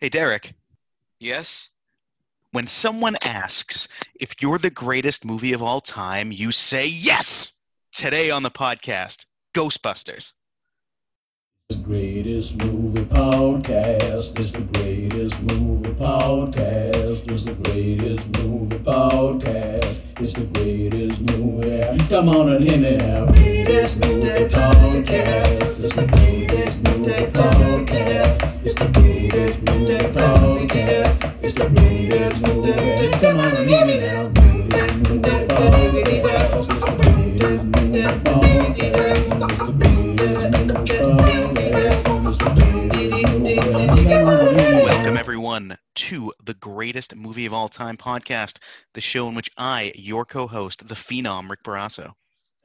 Hey, Derek, Yes. when someone asks if you're the greatest movie of all time, you say yes! Today on the podcast, Ghostbusters. The greatest movie podcast. It's the greatest movie podcast. It's the greatest movie podcast. It's the greatest movie. Come on and hear me now. Greatest movie podcast. It's the greatest movie podcast. It's the greatest movie podcast. It's the greatest movie. Come on and hear me now. Greatest movie podcast. It's the greatest movie podcast. Everyone, to the greatest movie of all time podcast, the show in which I, your co host, the phenom Rick Barrasso,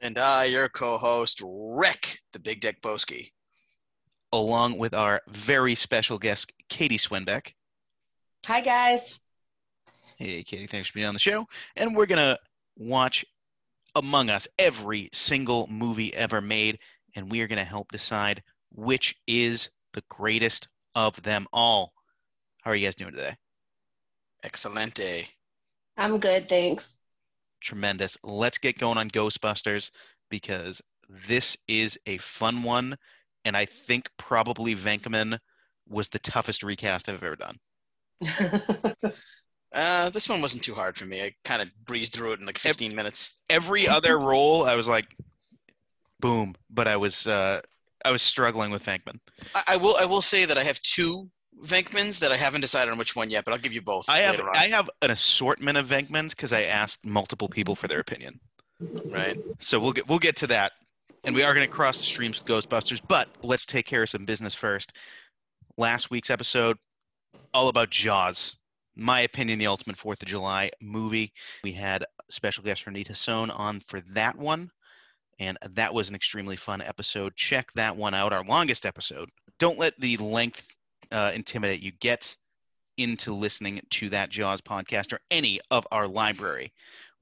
And I, your co-host, Rick, the Big Dick Boski. along with our very special guest, Katie Swenbeck. Hi, guys. Hey, Katie, thanks for being on the show. And we're going to watch Among Us, every single movie ever made, and we are going to help decide which is the greatest of them all. How are you guys doing today? Excelente. I'm good, thanks. Tremendous. Let's get going on Ghostbusters because this is a fun one, and I think probably Venkman was the toughest recast I've ever done. Uh, this one wasn't too hard for me. I kind of breezed through it in like 15 minutes. Every other role, I was like, boom, but I was uh, I was struggling with Venkman. I, I will. I will say that I have two Venkmans that I haven't decided on which one yet, but I'll give you both I have. I have an assortment of Venkmans because I asked multiple people for their opinion. right. So we'll get we'll get to that, and we are going to cross the streams with Ghostbusters. But let's take care of some business first. Last week's episode, all about Jaws. My opinion, the ultimate Fourth of July movie. We had special guest Renita Sohn on for that one, and that was an extremely fun episode. Check that one out. Our longest episode. Don't let the length uh, intimidate you. Get into listening to that Jaws podcast or any of our library.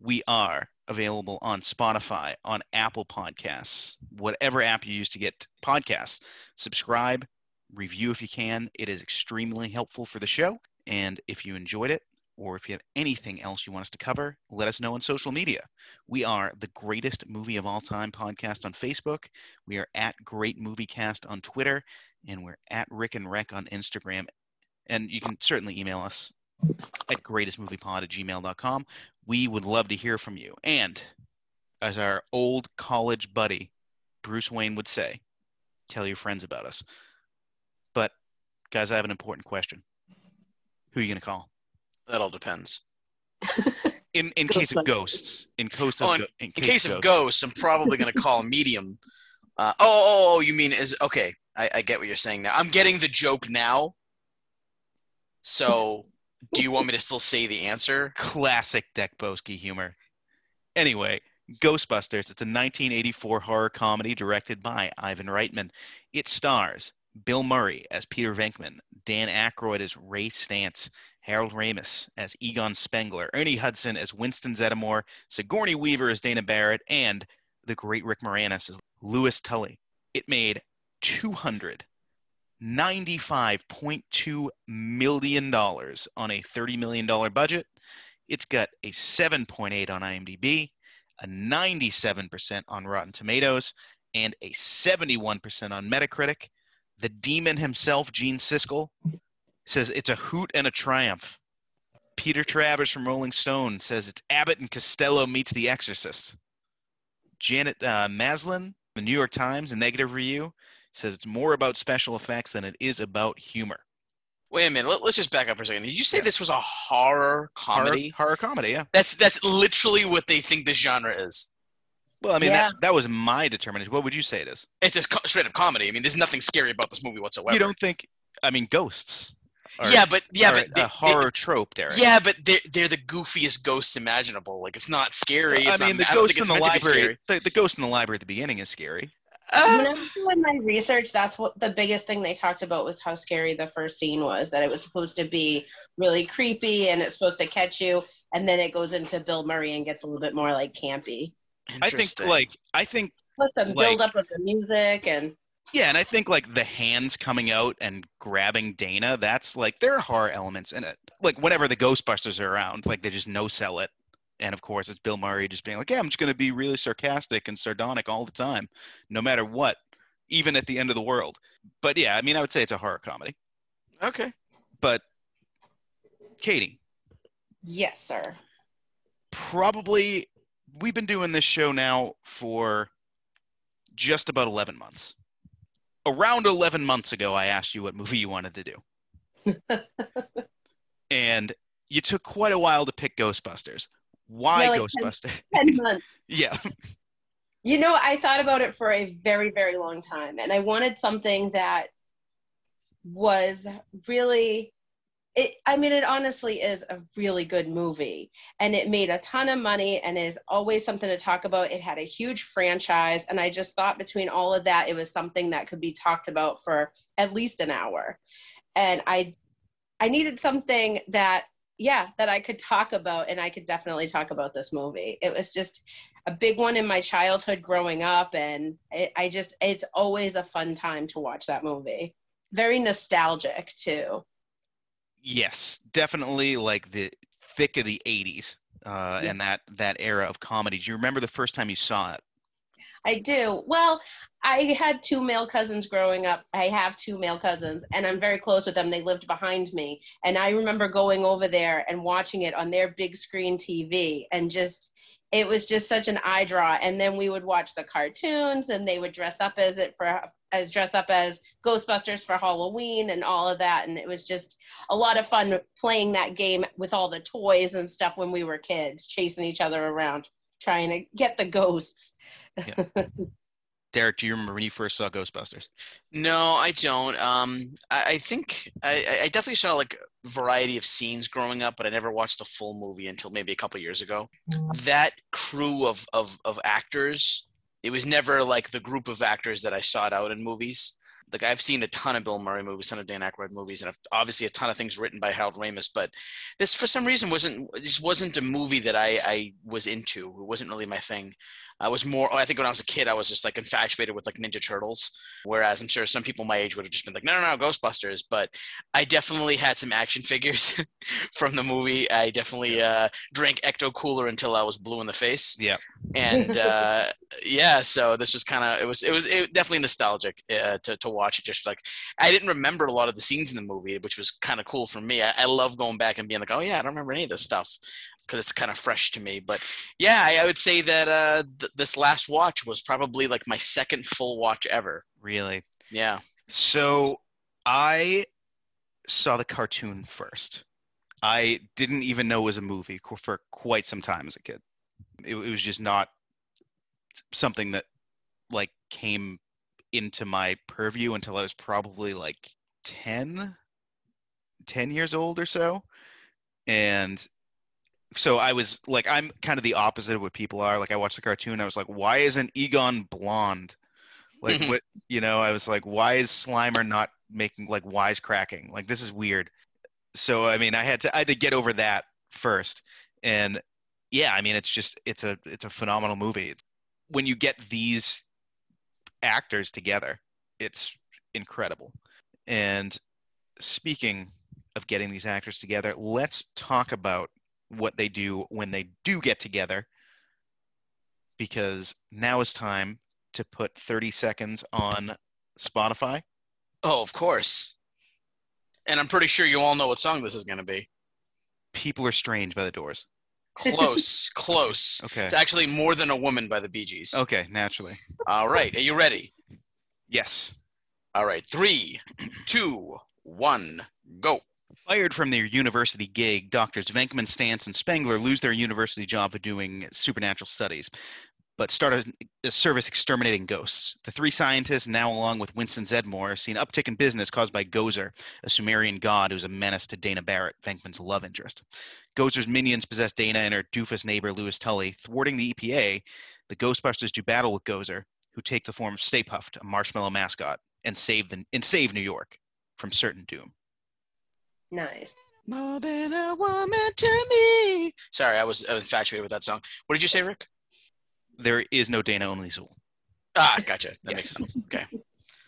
We are available on Spotify, on Apple Podcasts, whatever app you use to get podcasts. Subscribe, review if you can. It is extremely helpful for the show. And if you enjoyed it, or if you have anything else you want us to cover, let us know on social media. We are the greatest movie of all time podcast on Facebook. We are at Great Movie Cast on Twitter, and we're at Rick and Rec on Instagram. And you can certainly email us at greatestmoviepod at gmail.com. We would love to hear from you. And as our old college buddy, Bruce Wayne would say, tell your friends about us. But, guys, I have an important question. Who are you going to call? That all depends. In, in case of ghosts. In case of, Oh, in- go- In case of ghosts, I'm probably going to call a medium. Uh, oh, oh, oh, you mean is okay? I, I get what you're saying now. I'm getting the joke now. So, do you want me to still say the answer? classic Deck Boski humor. Anyway, Ghostbusters. It's a 1984 horror comedy directed by Ivan Reitman. It stars Bill Murray as Peter Venkman, Dan Aykroyd as Ray Stantz, Harold Ramis as Egon Spengler, Ernie Hudson as Winston Zeddemore, Sigourney Weaver as Dana Barrett, and the great Rick Moranis as Louis Tully. It made 295.2 million dollars on a 30 million dollar budget. It's got a 7.8 on IMDb, a 97% on Rotten Tomatoes, and a 71% on Metacritic. The demon himself, Gene Siskel, says it's a hoot and a triumph. Peter Travers from Rolling Stone says it's Abbott and Costello meets The Exorcist. Janet uh, Maslin, the New York Times, a negative review, says it's more about special effects than it is about humor. Wait a minute. Let, us just back up for a second. Did you say this was a horror comedy? Horror, horror comedy, yeah. That's that's literally what they think this genre is. Well, I mean, Yeah. that's, that was my determination. What would you say it is? It's a co- straight up comedy. I mean, there's nothing scary about this movie whatsoever. You don't think? I mean, ghosts. Are, yeah, but yeah, are but a they- they- horror trope, Derek. Yeah, but they're they're the goofiest ghosts imaginable. Like it's not scary. I mean, not, the I ghost in the meant to be library. The, the ghost in the library at the beginning is scary. Scary. when I was doing my research, that's what the biggest thing they talked about was how scary the first scene was. That it was supposed to be really creepy and it's supposed to catch you, and then it goes into Bill Murray and gets a little bit more like campy. I think like I think Plus the Like- build up of the music and Yeah, and I think like the hands coming out and grabbing Dana, that's like there are horror elements in it. Like whenever the Ghostbusters are around, like they just no sell it. And of course, it's Bill Murray just being like, "Yeah, I'm just going to be really sarcastic and sardonic all the time, no matter what, even at the end of the world." But yeah, I mean, I would say it's a horror comedy. Okay. But Katie, Yes, sir. probably we've been doing this show now for just about 11 months. Around 11 months ago, I asked you what movie you wanted to do. and you took quite a while to pick Ghostbusters. Why Yeah, like Ghostbusters? 10 months. yeah. You know, I thought about it for a very, very long time, and I wanted something that was really. It, I mean, it honestly is a really good movie, and it made a ton of money, and is always something to talk about. It had a huge franchise, and I just thought between all of that, it was something that could be talked about for at least an hour, and I, I needed something that, yeah, that I could talk about, and I could definitely talk about this movie. It was just a big one in my childhood growing up and it, i just it's always a fun time to watch that movie very nostalgic too Yes, definitely like the thick of the 80s uh, Yeah. and that, that era of comedy. Do you remember the first time you saw it? I do. Well i had two male cousins growing up. I have two male cousins and i'm very close with them. They lived behind me. And i remember going over there and watching it on their big screen tv and just it was just such an eye draw. And then we would watch the cartoons and they would dress up as it for as dress up as ghostbusters for halloween and all of that. And it was just a lot of fun playing that game with all the toys and stuff when we were kids chasing each other around trying to get the ghosts Derek, do you remember when you first saw Ghostbusters? No, I don't. Um, I, I think I, I definitely saw like a variety of scenes growing up, but I never watched the full movie until maybe a couple years ago. That crew of, of of actors, it was never like the group of actors that I sought out in movies. Like I've seen a ton of Bill Murray movies, ton of Dan Aykroyd movies, and obviously a ton of things written by Harold Ramis. But this, for some reason, wasn't just wasn't a movie that I I was into. It wasn't really my thing. I was more. I think when I was a kid, I was just like infatuated with like Ninja Turtles. Whereas I'm sure some people my age would have just been like, no, no, no, Ghostbusters. But I definitely had some action figures from the movie. I definitely uh, drank Ecto Cooler until I was blue in the face. Yeah. And uh, yeah, so this was kind of it was it was it, definitely nostalgic uh, to to watch it. Just like I didn't remember a lot of the scenes in the movie, which was kind of cool for me. I, I love going back and being like, oh yeah, I don't remember any of this stuff because it's kind of fresh to me. But yeah, I, I would say that uh, th- this last watch was probably like my second full watch ever. Really? Yeah. So I saw the cartoon first. I didn't even know it was a movie for quite some time as a kid. It, it was just not something that like came into my purview until I was probably like 10, 10 years old or so. And so I was like, I'm kind of the opposite of what people are. Like, I watched the cartoon. I was like, why isn't Egon blonde? Like, what, you know, I was like, why is Slimer not making like wisecracking? Like, this is weird. So, I mean, I had to, I had to get over that first. And yeah, I mean, it's just, it's a, it's a phenomenal movie. When you get these actors together, it's incredible. And speaking of getting these actors together, let's talk about what they do when they do get together because now is time to put 30 seconds on Spotify. Oh, of course. And I'm pretty sure you all know what song this is going to be. People are strange by the doors. Close, close. Okay. It's actually more than a woman by the Bee Gees. Okay, naturally. All right, are you ready? Yes. All right, three, two, one, go. Fired from their university gig, doctors Venkman, Stantz, and Spengler lose their university job for doing supernatural studies, but start a, a service exterminating ghosts. The three scientists, now along with Winston Zeddemore, see an uptick in business caused by Gozer, a Sumerian god who's a menace to Dana Barrett, Venkman's love interest. Gozer's minions possess Dana and her doofus neighbor Louis Tully. Thwarting the EPA, the Ghostbusters do battle with Gozer, who take the form of Stay Puft, a marshmallow mascot, and save the and save New York from certain doom. nice More than a woman to me. Sorry, I was, I was infatuated with that song. What did you say, Rick? There is no Dana, only Zuul. Ah, gotcha. That makes sense. Okay.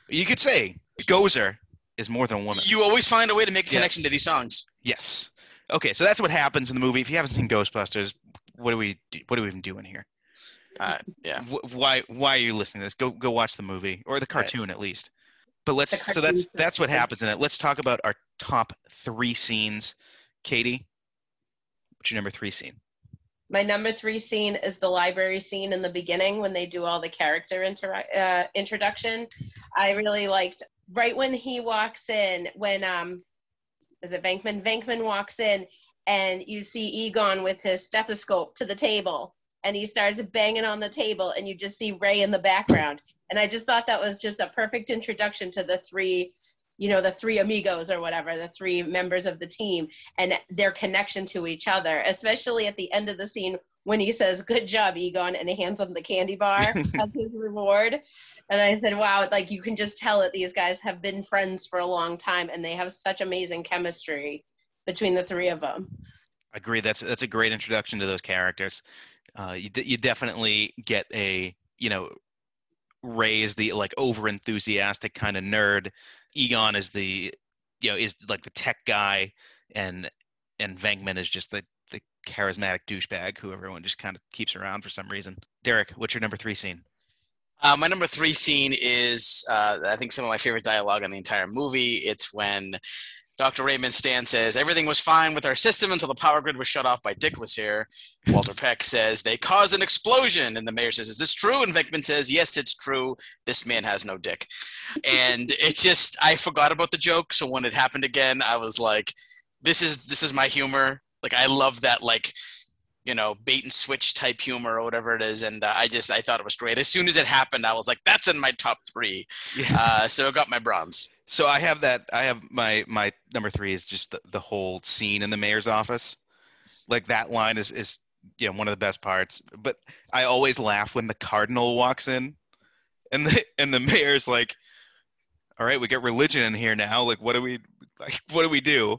You could say Gozer is more than a woman. You always find a way to make a Yeah. connection to these songs. Yes. Okay, so that's what happens in the movie. If you haven't seen Ghostbusters, what do we do, what are we even doing here? Uh, yeah. Why why are you listening to this? Go go watch the movie or the Right. cartoon at least. But let's so that's that's what happens in it. Let's talk about our top three scenes. Katie, what's your number three scene? My number three scene is the library scene in the beginning when they do all the character inter- uh, introduction. I really liked right when he walks in, when um, is it Venkman? Venkman walks in, and you see Egon with his stethoscope to the table, and he starts banging on the table, and you just see Ray in the background. And I just thought that was just a perfect introduction to the three, you know, the three amigos or whatever, the three members of the team and their connection to each other, especially at the end of the scene when he says, Good job, Egon, and he hands him the candy bar as his reward. And I said, Wow, like you can just tell that these guys have been friends for a long time and they have such amazing chemistry between the three of them. I Agree. That's that's a great introduction to those characters. Uh, you d- you definitely get a you know Ray is the like over enthusiastic kind of nerd. Egon is the you know is like the tech guy, and and Venkman is just the the charismatic douchebag who everyone just kind of keeps around for some reason. Derek, what's your number three scene? Uh, my number three scene is, uh, I think, some of my favorite dialogue in the entire movie. It's when Dr. Raymond Stantz says, Everything was fine with our system until the power grid was shut off by Dickless here. Walter Peck says, They caused an explosion. And the mayor says, Is this true? And Venkman says, Yes, it's true. This man has no dick. And it just, I forgot about the joke. So when it happened again, I was like, This is this is my humor. Like, I love that, like, you know, bait and switch type humor or whatever it is. And uh, I just, I thought it was great. As soon as it happened, I was like, that's in my top three. Yeah. Uh, so it got my bronze. So I have that. I have my my number three is just the, the whole scene in the mayor's office. Like that line is is you know one of the best parts. But I always laugh when the cardinal walks in, and the and the mayor's like, "All right, we got religion in here now. Like, what do we like? What do we do?"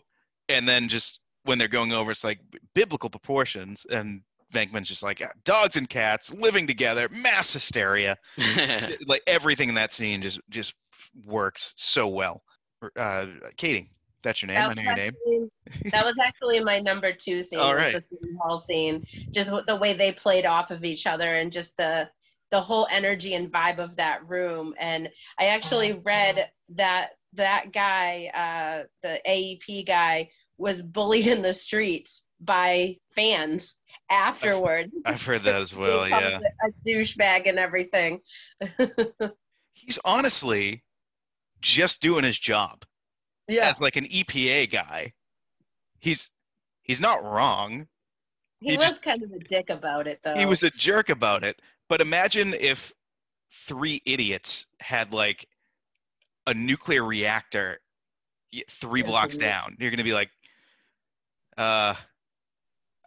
And then just when they're going over, it's like biblical proportions, and Venkman's just like dogs and cats living together, mass hysteria like everything in that scene just just works so well. Uh, Katie, that's your name. I know your name. that was actually my number two scene. All right. The hall scene, just the way they played off of each other and just the the whole energy and vibe of that room. And I actually read that that guy, uh, the AEP guy, was bullied in the streets by fans afterwards. I've heard that as well. Yeah, a douchebag and everything. he's honestly just doing his job Yeah, as like an EPA guy. He's he's not wrong. he, he was just- kind of a dick about it, though. He was a jerk about it. But imagine if three idiots had like a nuclear reactor three Yeah, blocks down. You're gonna be like, uh,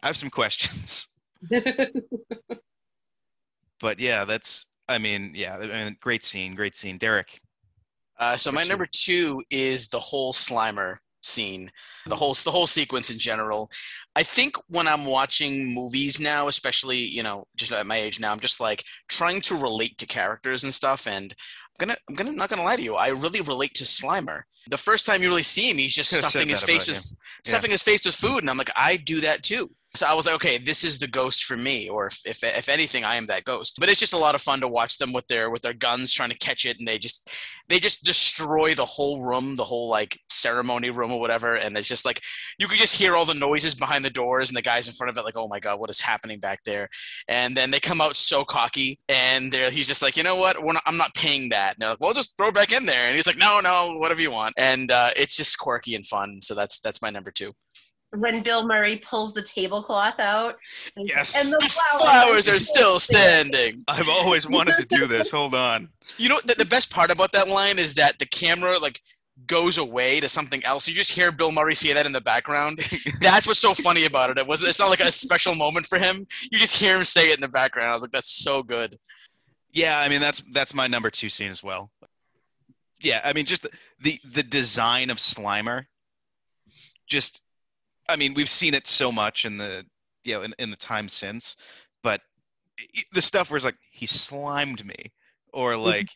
I have some questions. but yeah, that's. I mean, yeah, I mean, great scene, great scene, Derek. Uh, so my number two is the whole Slimer scene, the whole the whole sequence in general. I think when I'm watching movies now, especially you know just at my age now, I'm just like trying to relate to characters and stuff. And I'm gonna I'm gonna not gonna lie to you, I really relate to Slimer. The first time you really see him, he's just Could've stuffing his face with stuffing his face with food, and I'm like, I do that too. So I was like, okay, this is the ghost for me, or if, if if anything, I am that ghost. But it's just a lot of fun to watch them with their with their guns trying to catch it, and they just they just destroy the whole room, the whole like ceremony room or whatever. And it's just like you could just hear all the noises behind the doors and the guys in front of it, like, oh my god, what is happening back there? And then they come out so cocky, and they're he's just like, you know what, not, I'm not paying that. And they're like, well, just throw back in there. And he's like, no, no, whatever you want. And uh, it's just quirky and fun. So that's that's my number two. When Bill Murray pulls the tablecloth out. and- Yes. And the flowers, Flowers are still standing. I've always wanted to do this. Hold on. You know, the, the best part about that line is that the camera like goes away to something else. You just hear Bill Murray say that in the background. That's what's so funny about it. It was it's not like a special moment for him. You just hear him say it in the background. I was like, that's so good. Yeah, I mean that's that's my number two scene as well. Yeah, I mean just the the, the design of Slimer. Just, I mean we've seen it so much in the you know in, in the time since, but i- the stuff where it's like he slimed me, or like,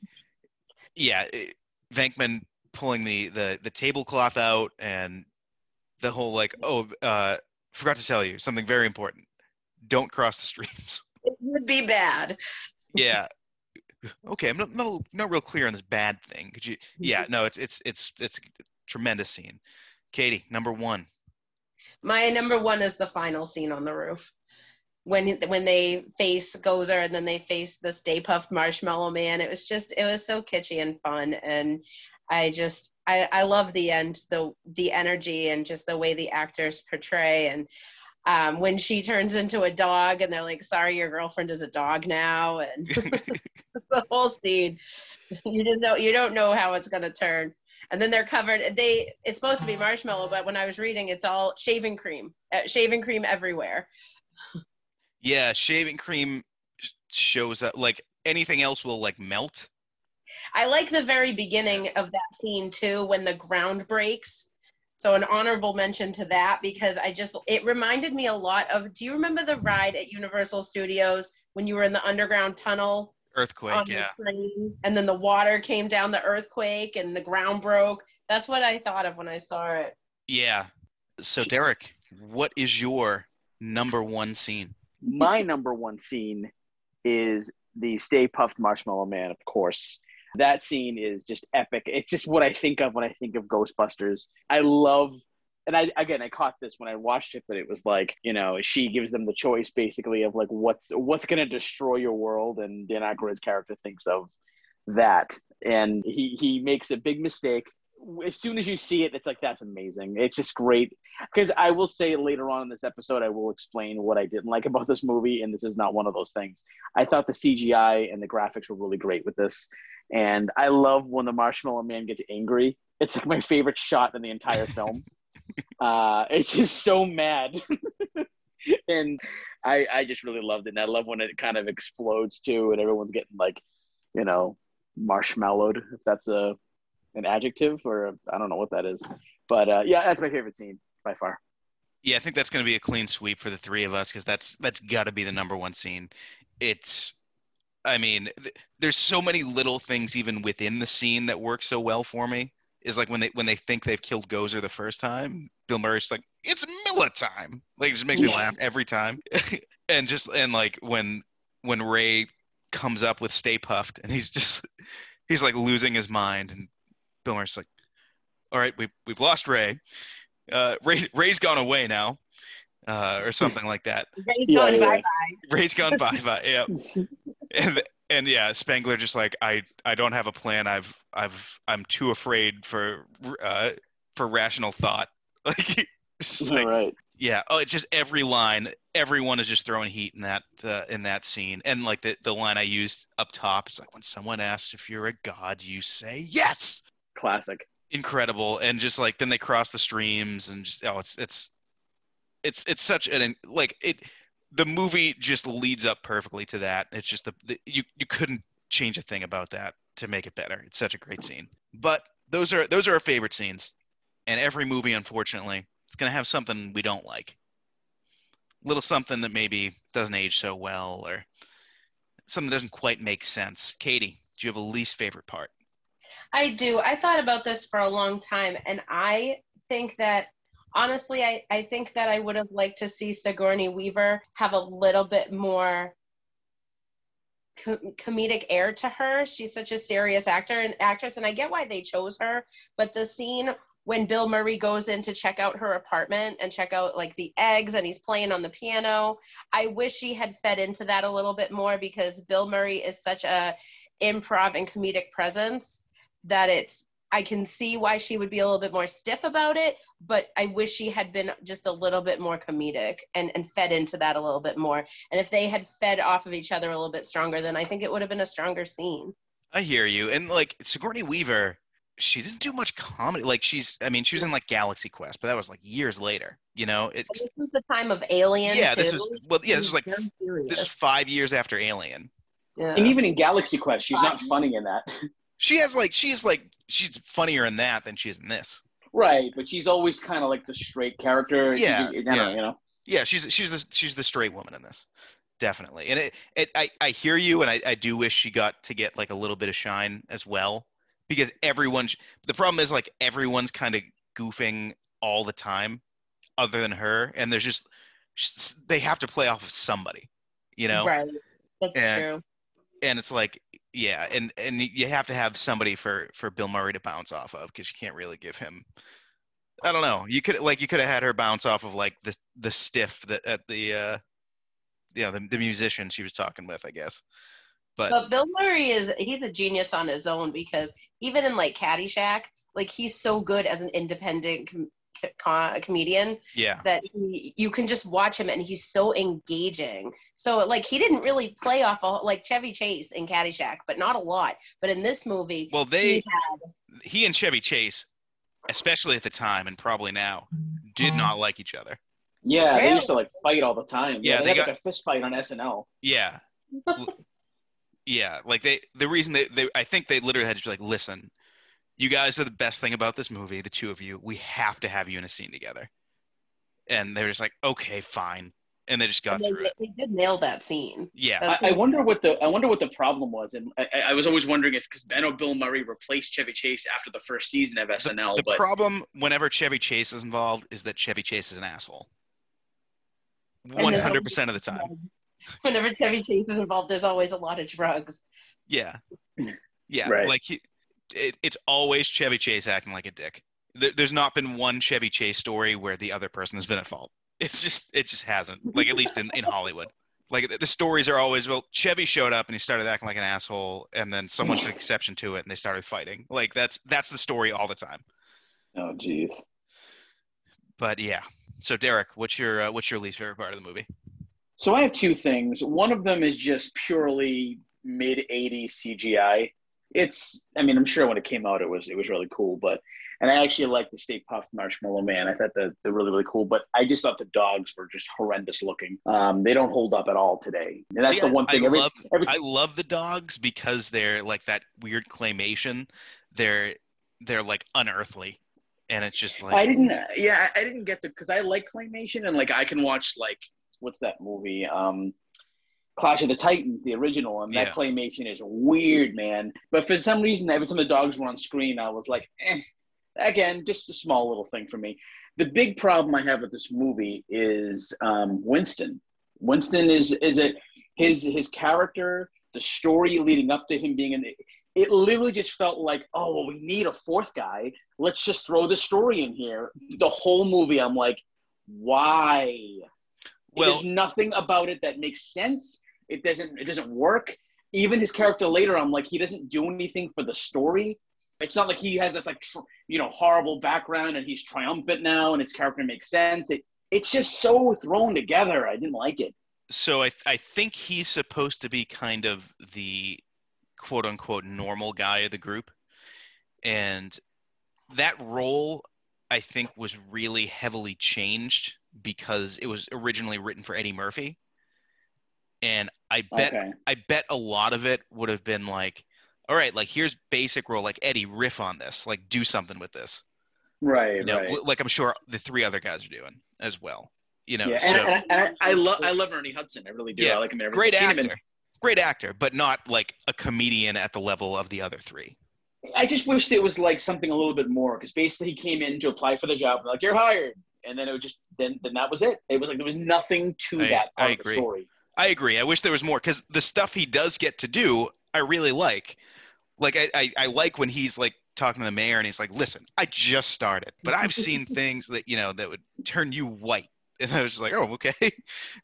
yeah, it- Venkman pulling the the the tablecloth out and the whole like oh uh forgot to tell you something very important. Don't cross the streams. It would be bad. yeah. Okay i'm not, not not real clear on this bad thing. Could you yeah no it's it's it's it's a tremendous scene. Katie number one My number one is the final scene on the roof. When when they face Gozer and then they face the Stay Puft Marshmallow Man. It was just it was so kitschy and fun and I just I, I love the end, the the energy and just the way the actors portray and um, when she turns into a dog and they're like, sorry, your girlfriend is a dog now and the whole scene. You just know you don't know how it's gonna turn. And then they're covered. They it's supposed to be marshmallow, but when I was reading, it's all shaving cream, uh, shaving cream everywhere. yeah shaving cream shows up like anything else will like melt I like the very beginning of that scene too, when the ground breaks. So an honorable mention to that because I just it reminded me a lot of. Do you remember the ride at Universal Studios when you were in the underground tunnel earthquake yeah the train, and then the water came down, the earthquake, and the ground broke? That's what I thought of when I saw it. yeah so derek what is your number one scene My number one scene is the Stay Puft Marshmallow Man, of course. That scene is just epic. It's just what I think of when I think of Ghostbusters. I love, and I again I caught this when I watched it, but it was like you know she gives them the choice basically of like what's what's gonna destroy your world, and Dan Aykroyd's character thinks of that, and he he makes a big mistake. As soon as you see it, it's like that's amazing. It's just great because I will say later on in this episode, I will explain what I didn't like about this movie, and this is not one of those things. I thought the CGI and the graphics were really great with this, and I love when the Marshmallow Man gets angry. It's like my favorite shot in the entire film. uh, it's just so mad, and I I just really loved it. And I love when it kind of explodes too, and everyone's getting like, you know, marshmallowed. If that's a an adjective or I don't know what that is, but uh, yeah, that's my favorite scene by far. Yeah, I think that's going to be a clean sweep for the three of us because that's that's got to be the number one scene. It's, I mean, th- there's so many little things even within the scene that work so well for me. Is like when they when they think they've killed Gozer the first time, Bill Murray's like, "It's Miller time!" Like it just makes me Yeah. laugh every time. and just and like when when Ray comes up with Stay Puft and he's just he's like losing his mind and Bill Murray's like, "All right, we've we've lost Ray. Uh, Ray Ray's gone away now." Uh, or something like that. Ray's Yeah, gone yeah. bye-bye. Ray's gone bye bye. Yeah, and and yeah, Spengler just like I I don't have a plan. I've I've I'm too afraid for uh for rational thought. Like, like right. yeah. Oh, it's just every line. Everyone is just throwing heat in that uh, in that scene. And like the the line I used up top. It's like when someone asks if you're a god, you say yes. Classic. Incredible. And just like then they cross the streams and just oh, it's it's it's it's such an like it the movie just leads up perfectly to that. It's just the, the you you couldn't change a thing about that to make it better. It's such a great scene. But those are those are our favorite scenes. And every movie unfortunately it's going to have something we don't like. Little something that maybe doesn't age so well or something that doesn't quite make sense. Katie do you have a least favorite part? I do. I thought about this for a long time, and I think that honestly, I, I think that I would have liked to see Sigourney Weaver have a little bit more co- comedic air to her. She's such a serious actor and actress, and I get why they chose her. But the scene when Bill Murray goes in to check out her apartment and check out like the eggs, and he's playing on the piano, I wish she had fed into that a little bit more because Bill Murray is such a improv and comedic presence that it's I can see why she would be a little bit more stiff about it, but I wish she had been just a little bit more comedic and, and fed into that a little bit more. And if they had fed off of each other a little bit stronger, then I think it would have been a stronger scene. I hear you. And like Sigourney Weaver, she didn't do much comedy. Like she's, I mean, she was in like Galaxy Quest, but that was like years later. You know, it. This was the time of Alien. Yeah, too. this was well, yeah, this was like this is five years after Alien. yeah. And even in Galaxy Quest, she's not funny in that. She has like she's like she's funnier in that than she is in this. Right, but she's always kind of like the straight character. Yeah, you, you know, yeah. you know. Yeah, she's she's the she's the straight woman in this, definitely. And it, it I I hear you, and I I do wish she got to get like a little bit of shine as well. because everyone. The problem is like everyone's kind of goofing all the time, other than her, and there's just they have to play off of somebody, you know. Right. That's And- true. and it's like yeah and and you have to have somebody for for bill murray to bounce off of because you can't really give him i don't know you could like you could have had her bounce off of like the the stiff that at the uh yeah the, the musician she was talking with i guess. But, But Bill Murray is he's a genius on his own because even in like Caddyshack, like he's so good as an independent co- comedian yeah that he you can just watch him and he's so engaging. So like he didn't really play off of like Chevy Chase in Caddyshack, but not a lot. But in this movie, well they he he and chevy chase especially at the time and probably now did not like each other Yeah, they used to like fight all the time. Yeah, they, they had got- like a fist fight on SNL. Yeah. L- yeah, like they the reason they, they I think they literally had to be like, listen, you guys are the best thing about this movie, the two of you. We have to have you in a scene together. And they're just like, okay, fine. And they just got and through they, it. they did nail that scene. Yeah. That's I, I wonder what the I wonder what the problem was, and I, I was always wondering if because I know Bill Murray replaced Chevy Chase after the first season of SNL, the but problem whenever Chevy Chase is involved is that Chevy Chase is an asshole. And One there's hundred percent of the time. Whenever Chevy Chase is involved, there's always a lot of drugs. Yeah. Yeah. Right. Like he, it, it's always Chevy Chase acting like a dick. There, there's not been one Chevy Chase story where the other person has been at fault. It's just it just hasn't. Like at least in, in Hollywood. Like the, the stories are always well, Chevy showed up and he started acting like an asshole, and then someone took exception to it and they started fighting. Like that's that's the story all the time. oh jeez. But yeah. So Derek, what's your uh, what's your least favorite part of the movie? So I have two things. One of them is just purely mid '80s CGI. It's, I mean, I'm sure when it came out, it was it was really cool. But and I actually like the Stay Puft Marshmallow Man. I thought that they're really really cool. But I just thought the dogs were just horrendous looking. Um, they don't hold up at all today. And that's See, the one thing. I every, love every, I love the dogs because they're like that weird claymation. They're they're like unearthly, and it's just like I didn't. Yeah, I I didn't get the because I like claymation and like I can watch like what's that movie? Um, Clash of the Titans, the original, and that Yeah. claymation is weird, man. But for some reason, every time the dogs were on screen, I was like, eh. Again, just a small little thing for me. The big problem I have with this movie is um, Winston. Winston is is it his his character, the story leading up to him being in. The, it literally just felt like, oh, well, we need a fourth guy. Let's just throw the story in here. The whole movie, I'm like, why? well, There's nothing about it that makes sense. It doesn't. It doesn't work. Even his character later, I'm like, he doesn't do anything for the story. It's not like he has this like tr- you know horrible background and he's triumphant now and his character makes sense. It it's just so thrown together. I didn't like it. so I I think he's supposed to be kind of the quote unquote normal guy of the group, and that role I think was really heavily changed because it was originally written for Eddie Murphy, and I bet Okay. I bet a lot of it would have been like, all right, like here's basic role, like Eddie, riff on this, like do something with this. Right. You know, right. like I'm sure the three other guys are doing as well. You know, yeah, so and, I, and I, I love I love Ernie Hudson. I really do. Yeah, I like him everything. great him in- actor, great actor, but not like a comedian at the level of the other three. I just wished it was like something a little bit more because basically he came in to apply for the job, like you're hired, and then it was just then then that was it. It was like there was nothing to I- that part of the story. I agree. I wish there was more because the stuff he does get to do, I really like. Like I, I, I like when he's like talking to the mayor and he's like, "Listen, I just started, but I've seen things that you know that would turn you white." And I was just like, "Oh, okay."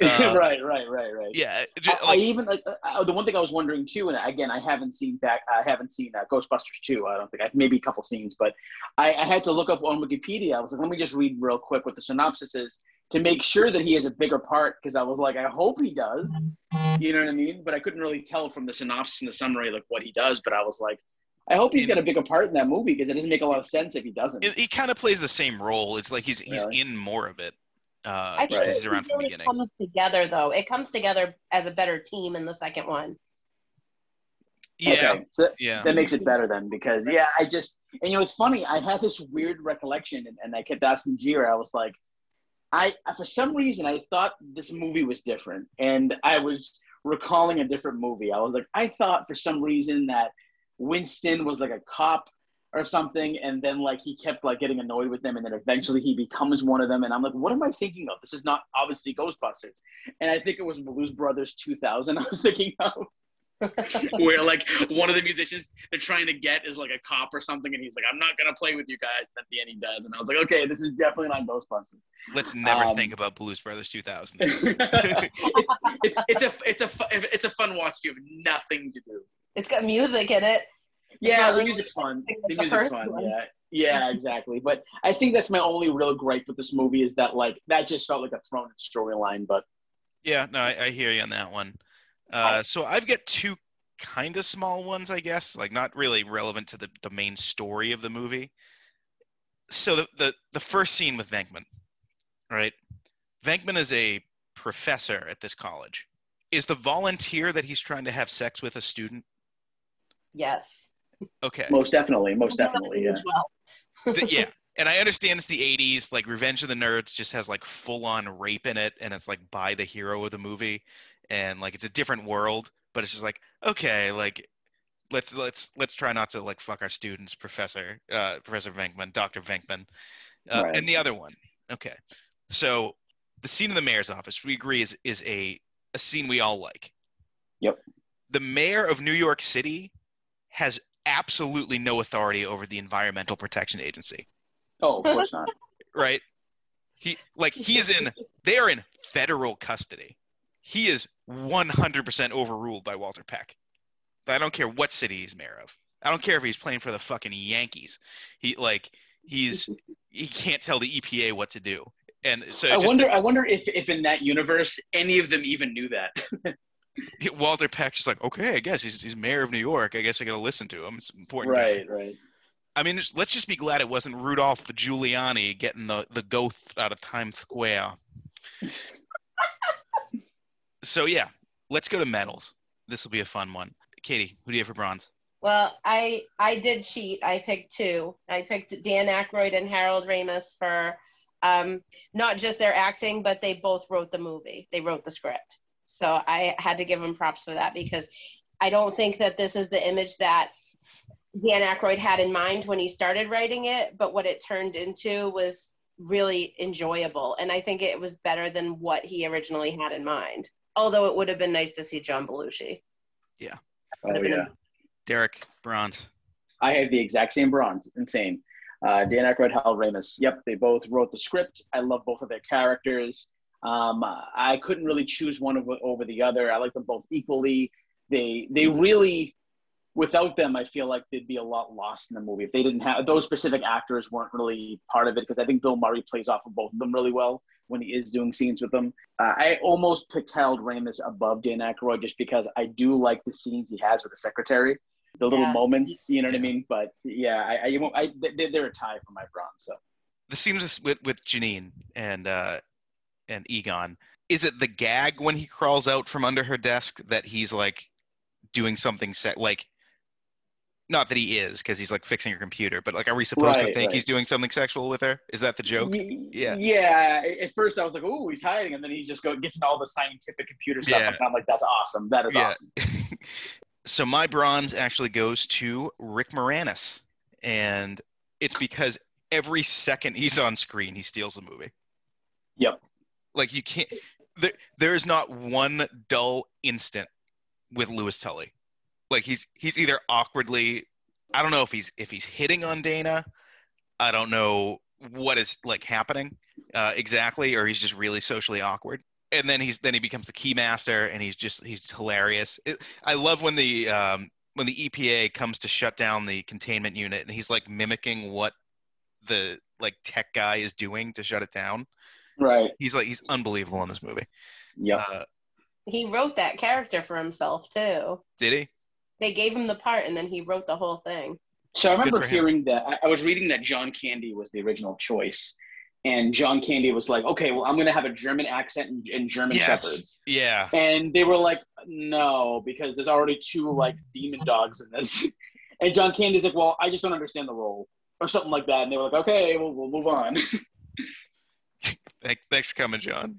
Uh, right, right, right, right. Yeah, I, ju- I like, even like uh, the one thing I was wondering too, and again, I haven't seen back, I haven't seen uh, Ghostbusters two. I don't think I maybe a couple scenes, but I, I had to look up on Wikipedia. I was like, let me just read real quick what the synopsis is to make sure that he has a bigger part because I was like, I hope he does. You know what I mean? But I couldn't really tell from the synopsis and the summary like what he does. But I was like, I hope he's got a bigger part in that movie because it doesn't make a lot of sense if he doesn't. he kind of plays the same role. It's like he's he's Really? in more of it. Uh, I just think 'cause he's it around from the really beginning. comes together though. It comes together as a better team in the second one. Yeah, Okay, so yeah. that makes it better then because yeah i just and you know it's funny i had this weird recollection and, and i kept asking jira i was like i for some reason i thought this movie was different and i was recalling a different movie i was like i thought for some reason that Winston was like a cop or something, and then like he kept like getting annoyed with them, and then eventually he becomes one of them. And I'm like, what am I thinking of? This is not obviously Ghostbusters. And I think it was Blues Brothers 2000. I was thinking of where like one of the musicians they're trying to get is like a cop or something, and he's like, I'm not gonna play with you guys. And at the end, he does, and I was like, okay, this is definitely not Ghostbusters. Let's never Um, think about Blues Brothers 2000. it's, it's, it's a it's a it's a fun watch. if You have nothing to do. It's got music in it. Yeah, the music's fun. The the music's fun. one. Yeah, yeah, exactly. But I think that's my only real gripe with this movie is that like that just felt like a thrown in storyline. But Yeah, no, I, I hear you on that one. Uh, so I've got two kind of small ones, I guess, like not really relevant to the, the main story of the movie. So the, the, the first scene with Venkman, right? Venkman is a professor at this college. Is the volunteer that he's trying to have sex with a student? Yes. Okay. most definitely, most definitely, yeah. Well, yeah. And I understand it's the 80s. Like Revenge of the Nerds just has like full on rape in it. And it's like by the hero of the movie. And like it's a different world. But it's just like, okay, like let's let's let's try not to like fuck our students, Professor uh Professor Venkman, Dr. Venkman. Uh, Right. And the other one. Okay. So the scene in the mayor's office, we agree is is a, a scene we all like. Yep. The mayor of New York City has absolutely no authority over the Environmental Protection Agency Oh, of course not. right? He like he is in they are in federal custody. He is 100% overruled by Walter Peck. I don't care what city he's mayor of. I don't care if he's playing for the fucking Yankees. He like he's he can't tell the EPA what to do. And so I wonder. I wonder if, if in that universe any of them even knew that. Walter Peck's just like, okay, I guess he's, he's mayor of New York. I guess I got to listen to him. It's an important. guy. right, right. I mean, let's just be glad it wasn't Rudolph the Giuliani getting the the ghost out of Times Square. so yeah, let's go to medals. This will be a fun one. Katie, who do you have for bronze? Well, I I did cheat. I picked two. I picked Dan Aykroyd and Harold Ramis for um, not just their acting, but they both wrote the movie. They wrote the script. So I had to give him props for that because I don't think that this is the image that Dan Aykroyd had in mind when he started writing it, but what it turned into was really enjoyable. And I think it was better than what he originally had in mind. Although it would have been nice to see John Belushi. Yeah. Oh yeah. Derek, bronze. I have the exact same bronze. Insane. Uh, Dan Aykroyd, Hal Ramis. Yep, they both wrote the script. I love both of their characters. Um, I couldn't really choose one over, over the other. I like them both equally. They they really, without them, I feel like they'd be a lot lost in the movie if they didn't have those specific actors weren't really part of it. Because I think Bill Murray plays off of both of them really well when he is doing scenes with them. Uh, I almost picked Harold Ramis above Dan Aykroyd just because I do like the scenes he has with the secretary the little Yeah. moments, you know what I mean? But yeah, I, I, won't- I they, they're a tie for my bronze. So The scenes with with, with Janine and uh, and Egon. Is it the gag when he crawls out from under her desk that he's like doing something se- like? Not that he is, because he's like fixing her computer. But like, are we supposed to think right. he's doing something sexual with her? Is that the joke? Yeah. yeah. At first, I was like, "Oh, he's hiding," and then he just go gets into all the scientific computer stuff, Yeah. and I'm like, "That's awesome. That is Yeah. awesome." so my bronze actually goes to Rick Moranis, and it's because every second he's on screen, he steals the movie. Yep. Like you can't. There, there is not one dull instant with Louis Tully. Like he's he's either awkwardly, I don't know if he's if he's hitting on Dana, I don't know what is like happening uh, exactly, or he's just really socially awkward. And then he's then he becomes the key master, and he's just he's hilarious. It, I love when the um, when the EPA comes to shut down the containment unit, and he's like mimicking what the like tech guy is doing to shut it down. Right. He's like he's unbelievable in this movie. Yeah. Uh, He wrote that character for himself too. did he? They gave him the part and then he wrote the whole thing. So I remember hearing that. I, I was reading that John Candy was the original choice, and John Candy was like, "Okay, well, I'm going to have a German accent and, and German Yes. shepherds." Yeah. And they were like, no, because there's already two like demon dogs in this. And John Candy's like, well, I just don't understand the role or something like that. And they were like, okay, we'll, we'll move on. Thanks, thanks for coming, John.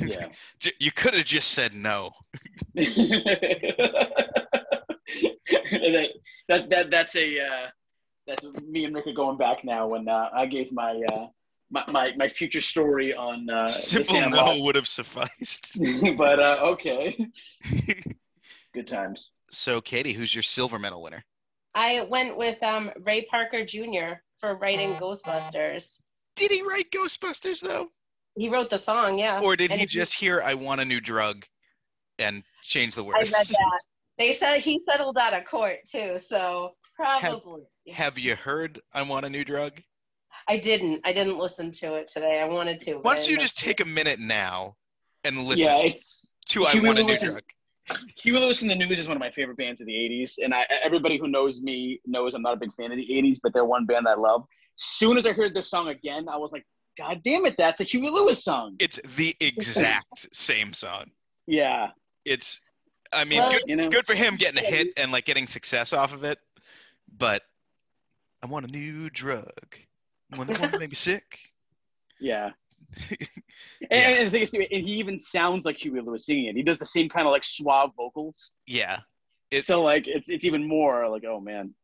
yeah. You could have just said no. that that that's a uh, that's me and Rick are going back now. When uh, I gave my, uh, my my my future story on uh, Simple Sandlot. no would have sufficed. but uh, okay, good times. so, Katie, who's your silver medal winner? I went with um, Ray Parker Jr. for writing Ghostbusters. Did he write Ghostbusters though, He wrote the song, yeah. or did And he if just hear "I want a new drug" and change the words? I read that. They said he settled out of court too, so probably. Have you heard "I want a new drug"? I didn't. I didn't listen to it today. I wanted to. Why don't you just take a minute now and listen Yeah, it's to "I want a new drug"? Huey Lewis and the News is one of my favorite bands of the '80s, and I, everybody who knows me knows I'm not a big fan of the '80s, but they're one band I love. Soon as I heard this song again, I was like, "God damn it, that's a Huey Lewis song!" It's the exact same song. Yeah, It's, I mean, Well, good, you know. good for him getting a hit and like getting success off of it, but I want a new drug. One that won't make me sick. Yeah. And, Yeah. and the thing is, and he even sounds like Huey Lewis singing it. He does the same kind of like suave vocals. Yeah. It- so like it's it's even more like oh man.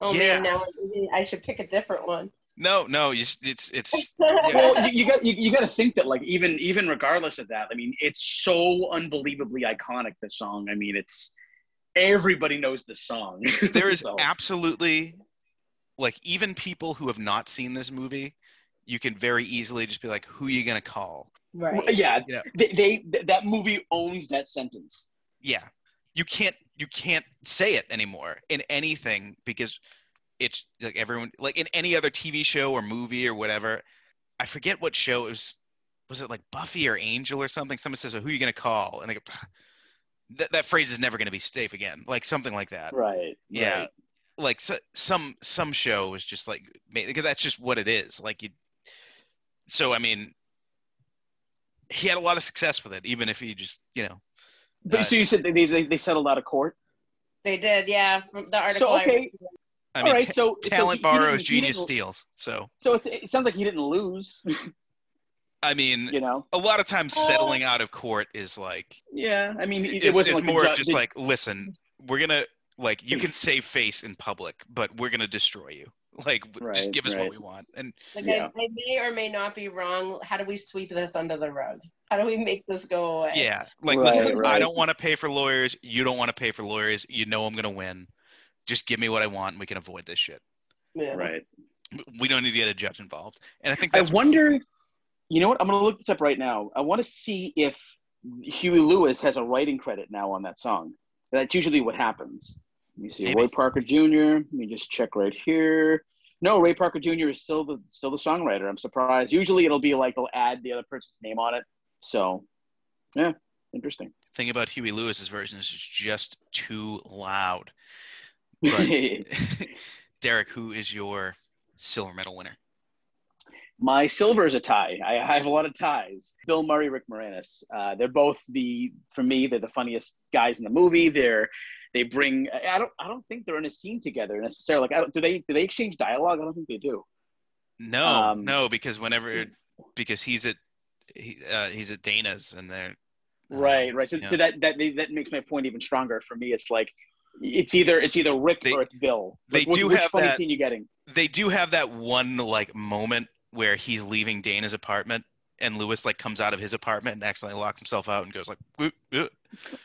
Oh Yeah. man, now I should pick a different one. No, no, you, s- it's it's Well, you, you got you, you got to think that like even even regardless of that, I mean, it's so unbelievably iconic. This song. I mean, it's everybody knows this song. there is So, absolutely like even people who have not seen this movie, you can very easily just be like, who are you gonna call? right. yeah, Yeah. They, they that movie owns that sentence. Yeah. You can't you can't say it anymore in anything because it's like everyone like in any other TV show or movie or whatever. I forget what show it was. Was it like Buffy or Angel or something? Someone says, "Who are you gonna call?" And they go, "That that phrase is never gonna be safe again." Like something like that. Right. Yeah. right. Like so, some some show was just like because that's just what it is. Like you. So I mean, he had a lot of success with it, even if he just you know. But Uh, so you said they, they they settled out of court. They did, yeah. From the article. So I okay, read. I all mean, right. ta- so so talent he- he borrows, he genius steals. So So it's, it sounds like he didn't lose. I mean, You know. a lot of times settling out of court is like Yeah. I mean, it, is, wasn't like more ju- just the- like listen, we're gonna like you can save face in public, but we're gonna destroy you. Like w- just give us right. what we want. And Like Yeah. I, I may or may not be wrong. How do we sweep this under the rug? How do we make this go away? yeah, like Right, listen, I don't want to pay for lawyers. You don't want to pay for lawyers. You know I'm gonna win. Just give me what I want, and we can avoid this shit. Yeah. Right. We don't need to get a judge involved. And I think I wonder. You know what? I'm going to look this up right now. I want to see if Huey Lewis has a writing credit now on that song. That's usually what happens. Let me see. Maybe. Roy Parker Jr. Let me just check right here. No, Ray Parker Jr. is still the still the songwriter. I'm surprised. Usually it'll be like they'll add the other person's name on it. So, yeah, interesting. thing about Huey Lewis's version is it's just too loud. But- Derek, who is your silver medal winner? My silver is a tie. I, I have a lot of ties. Bill Murray, Rick Moranis. Uh, they're both the for me. They're the funniest guys in the movie. They're they bring. I don't. I don't think they're in a scene together necessarily. Like, I don't, do they? Do they exchange dialogue? I don't think they do. No, Um, no, because whenever because he's at he, uh, he's at Dana's and they're uh, Right. Right. So, so that that that makes my point even stronger for me. It's like it's either it's either Rick They- or it's Bill. they which, do which have funny that- scene you getting? they do have that one like moment where he's leaving Dana's apartment and Louis like comes out of his apartment and accidentally locks himself out and goes like "Whoop, whoop."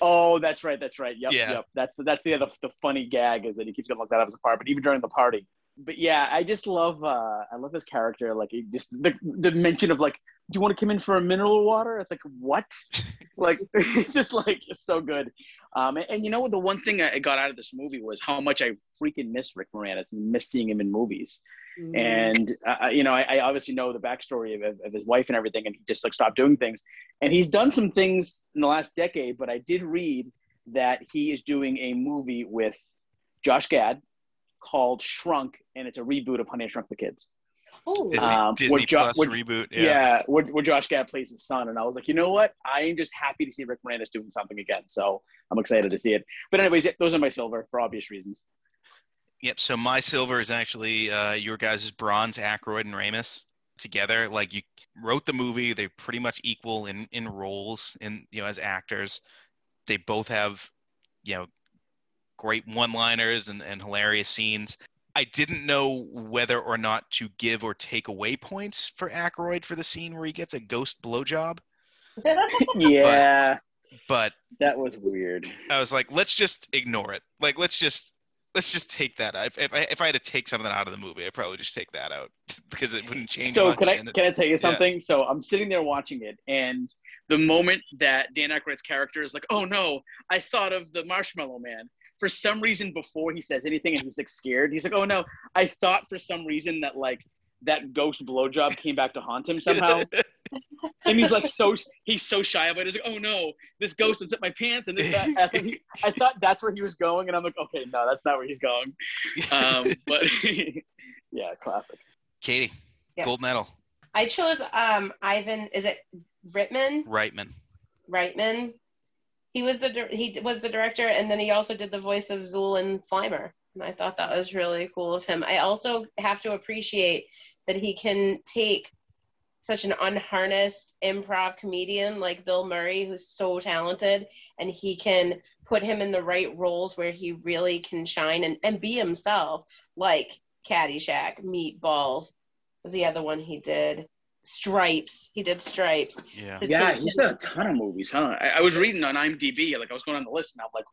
Oh, that's right. That's right. Yep. Yeah. Yep. That's that's the other the funny gag is that he keeps getting locked out of his apartment even during the party. But yeah, I just love uh I love his character. Like he just the the mention of like, do you want to come in for a mineral water? It's like what? like it's just like it's so good. Um, and, and you know what? The one thing I got out of this movie was how much I freaking miss Rick Moranis and miss seeing him in movies. Mm-hmm. And uh, you know, I, I obviously know the backstory of, of, of his wife and everything, and he just like stopped doing things. And he's done some things in the last decade, but I did read that he is doing a movie with Josh Gad called Shrunk, and it's a reboot of Honey I Shrunk the Kids. Ooh. Disney, Um, Disney where Jo- Plus where- reboot. Yeah, Yeah. where, where Josh Gad plays his son, and I was like, you know what? I am just happy to see Rick Moranis doing something again. So I'm excited to see it. But anyways, those are my silver for obvious reasons. Yep. So my silver is actually uh, your guys' bronze, Aykroyd and Ramis together. Like you wrote the movie, they're pretty much equal in in roles in you know as actors. They both have you know great one-liners and, and hilarious scenes. I didn't know whether or not to give or take away points for Aykroyd for the scene where he gets a ghost blowjob, yeah, but that was weird. I was like, let's just ignore it. Like, let's just let's just take that out. If, if I if I had to take something out of the movie, I'd probably just take that out because it wouldn't change. So much, can I and can I tell you something? So I'm sitting there watching it, and the moment that Dan Aykroyd's character is like, "Oh no, I thought of the Marshmallow Man." For some reason, before he says anything, and he's like scared, he's like, "Oh no, I thought for some reason that like that ghost blowjob came back to haunt him somehow." and he's like so he's so shy of it. He's like, "Oh no, this ghost has hit my pants," and this that. I, thought he, I thought that's where he was going, and I'm like, "Okay, no, that's not where he's going." Um, but yeah, classic. Katie, Yes. gold medal, I chose um Ivan. Is it Rittman? Reitman. Reitman. He was the he was the director, and then he also did the voice of Zuul and Slimer. And I thought that was really cool of him. I also have to appreciate that he can take such an unharnessed improv comedian like Bill Murray, who's so talented, and he can put him in the right roles where he really can shine and, and be himself, like Caddyshack, Meatballs was the other one he did. Stripes. He did Stripes. Yeah. To Yeah, take he's done a ton of movies, huh? I, I was reading on IMDb, like I was going on the list, and I'm like,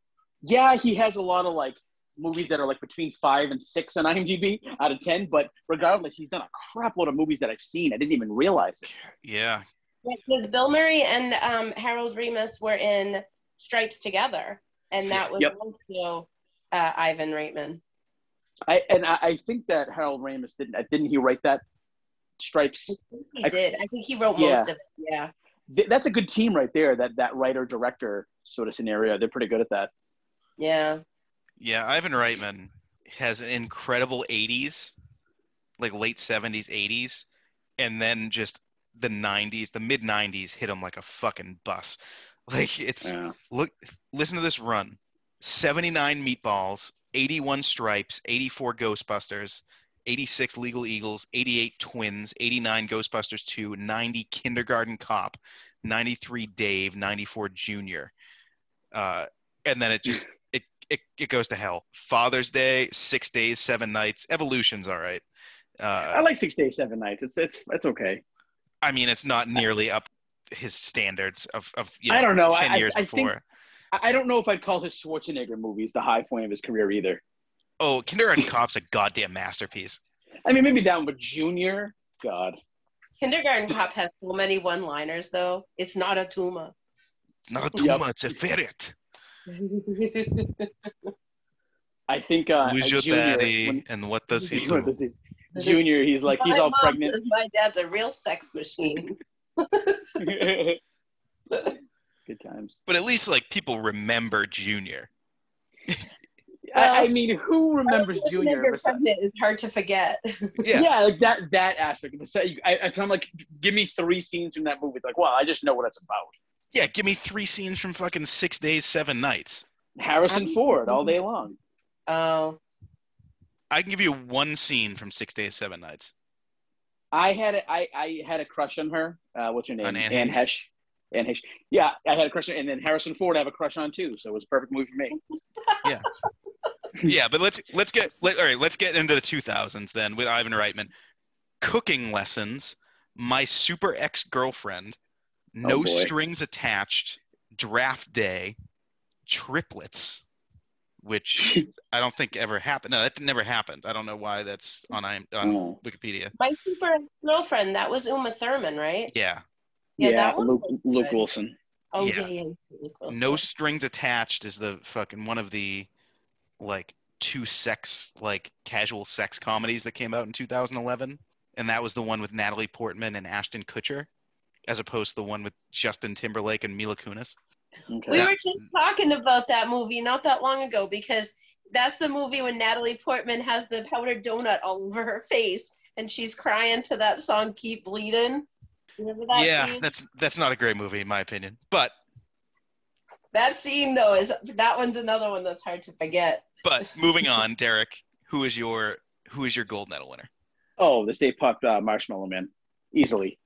yeah, he has a lot of like movies that are like between five and six on IMDb out of ten. But regardless, he's done a crap load of movies that I've seen. I didn't even realize it. Yeah. Because Bill Murray and um, Harold Ramis were in Stripes together, and that was Yep. also uh, Ivan Reitman. I and I, I think that Harold Ramis didn't didn't he write that Stripes? He I- did. I think he wrote Yeah. most of it. Yeah. Th- That's a good team right there. That that writer director sort of scenario. They're pretty good at that. Yeah. Yeah, Ivan Reitman has an incredible 80s, like late 70s, 80s, and then just the 90s, the mid 90s hit him like a fucking bus. Like it's Yeah. look listen to this run. 79 meatballs, 81 stripes, 84 Ghostbusters, 86 Legal Eagles, 88 Twins, 89 Ghostbusters 2, 90 Kindergarten Cop, 93 Dave, 94 Junior. Uh, and then it just it, it it goes to hell. Father's Day, 6 days, 7 nights. Evolution's all right. I Uh, like Six Days, Seven Nights. It's it's it's okay. I mean, it's not nearly up his standards of, of you know, I don't know. 10 I- years I think- before. I I don't know if I'd call his Schwarzenegger movies the high point of his career either. Oh, Kindergarten Cop's a goddamn masterpiece. I mean, maybe that one, but Junior, God. Kindergarten Cop has so many one-liners, though. It's not a tumor. It's not a Yep. tumor, it's a ferret. I think uh, Who's your Junior, when- when, and what does he do? does he- Junior, he's like he's all pregnant. My dad's a real sex machine. Good times. But at least like people remember Junior. I, I mean, who remembers When Junior? you're pregnant, it's hard to forget. Yeah. Yeah. like that that aspect. I, I, I'm like, give me three scenes from that movie. It's like, well, I just know what it's about. Yeah, give me three scenes from fucking Six Days, Seven Nights. Harrison Ford all day long. Oh, I can give you one scene from Six Days, Seven Nights. I had a, I, I had a crush on her. Uh, what's her name? On Anne Anne Heche. Anne Heche. Yeah, I had a crush on, her and then Harrison Ford I have a crush on too. So it was a perfect movie for me. Yeah, but let's let's get let, all right. Let's get into the 2000s then with Ivan Reitman. Cooking lessons. My super ex girlfriend. Oh, no Oh, strings attached. Draft day. Triplets. Which I don't think ever happened. No, that never happened. I don't know why that's on IM, on Oh. Wikipedia. my super ex girlfriend. That was Uma Thurman, right? Yeah. Yeah, Yeah, that Luke, Luke. Wilson. Oh Yeah. yeah, yeah. Luke Wilson. No strings attached is the fucking one of the like two sex like casual sex comedies that came out in 2011 and that was the one with Natalie Portman and Ashton Kutcher as opposed to the one with Justin Timberlake and Mila Kunis. Okay. We were just talking about that movie not that long ago because that's the movie when Natalie Portman has the powdered donut all over her face and she's crying to that song "Keep Bleeding." That yeah, scene? that's that's not a great movie in my opinion. But That scene though is that one's another one that's hard to forget. but moving on, Derek, who is your who is your gold medal winner? Oh, the Stay Puft uh, Marshmallow Man, easily.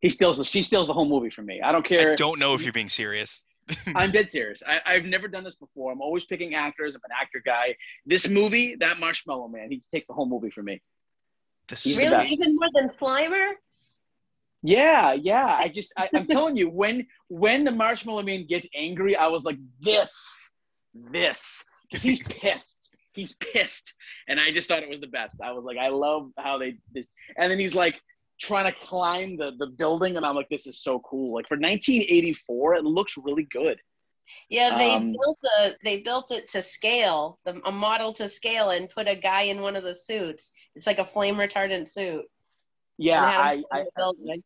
He steals. The, she steals the whole movie from me. I don't care. I don't know if you're being serious. I'm dead serious. I, I've never done this before. I'm always picking actors. I'm an actor guy. This movie, that Marshmallow Man, he takes the whole movie from me. This He's Really, even more than Slimer? Yeah, yeah. I just, I, I'm telling you, when when the Marshmallow Man gets angry, I was like, this, this. He's pissed. He's pissed, and I just thought it was the best. I was like, I love how they this, and then he's like trying to climb the the building, and I'm like, this is so cool. Like for 1984, it looks really good. Yeah, they Um, built a they built it to scale, the, a model to scale, and put a guy in one of the suits. It's like a flame retardant suit. Yeah, I, I, building.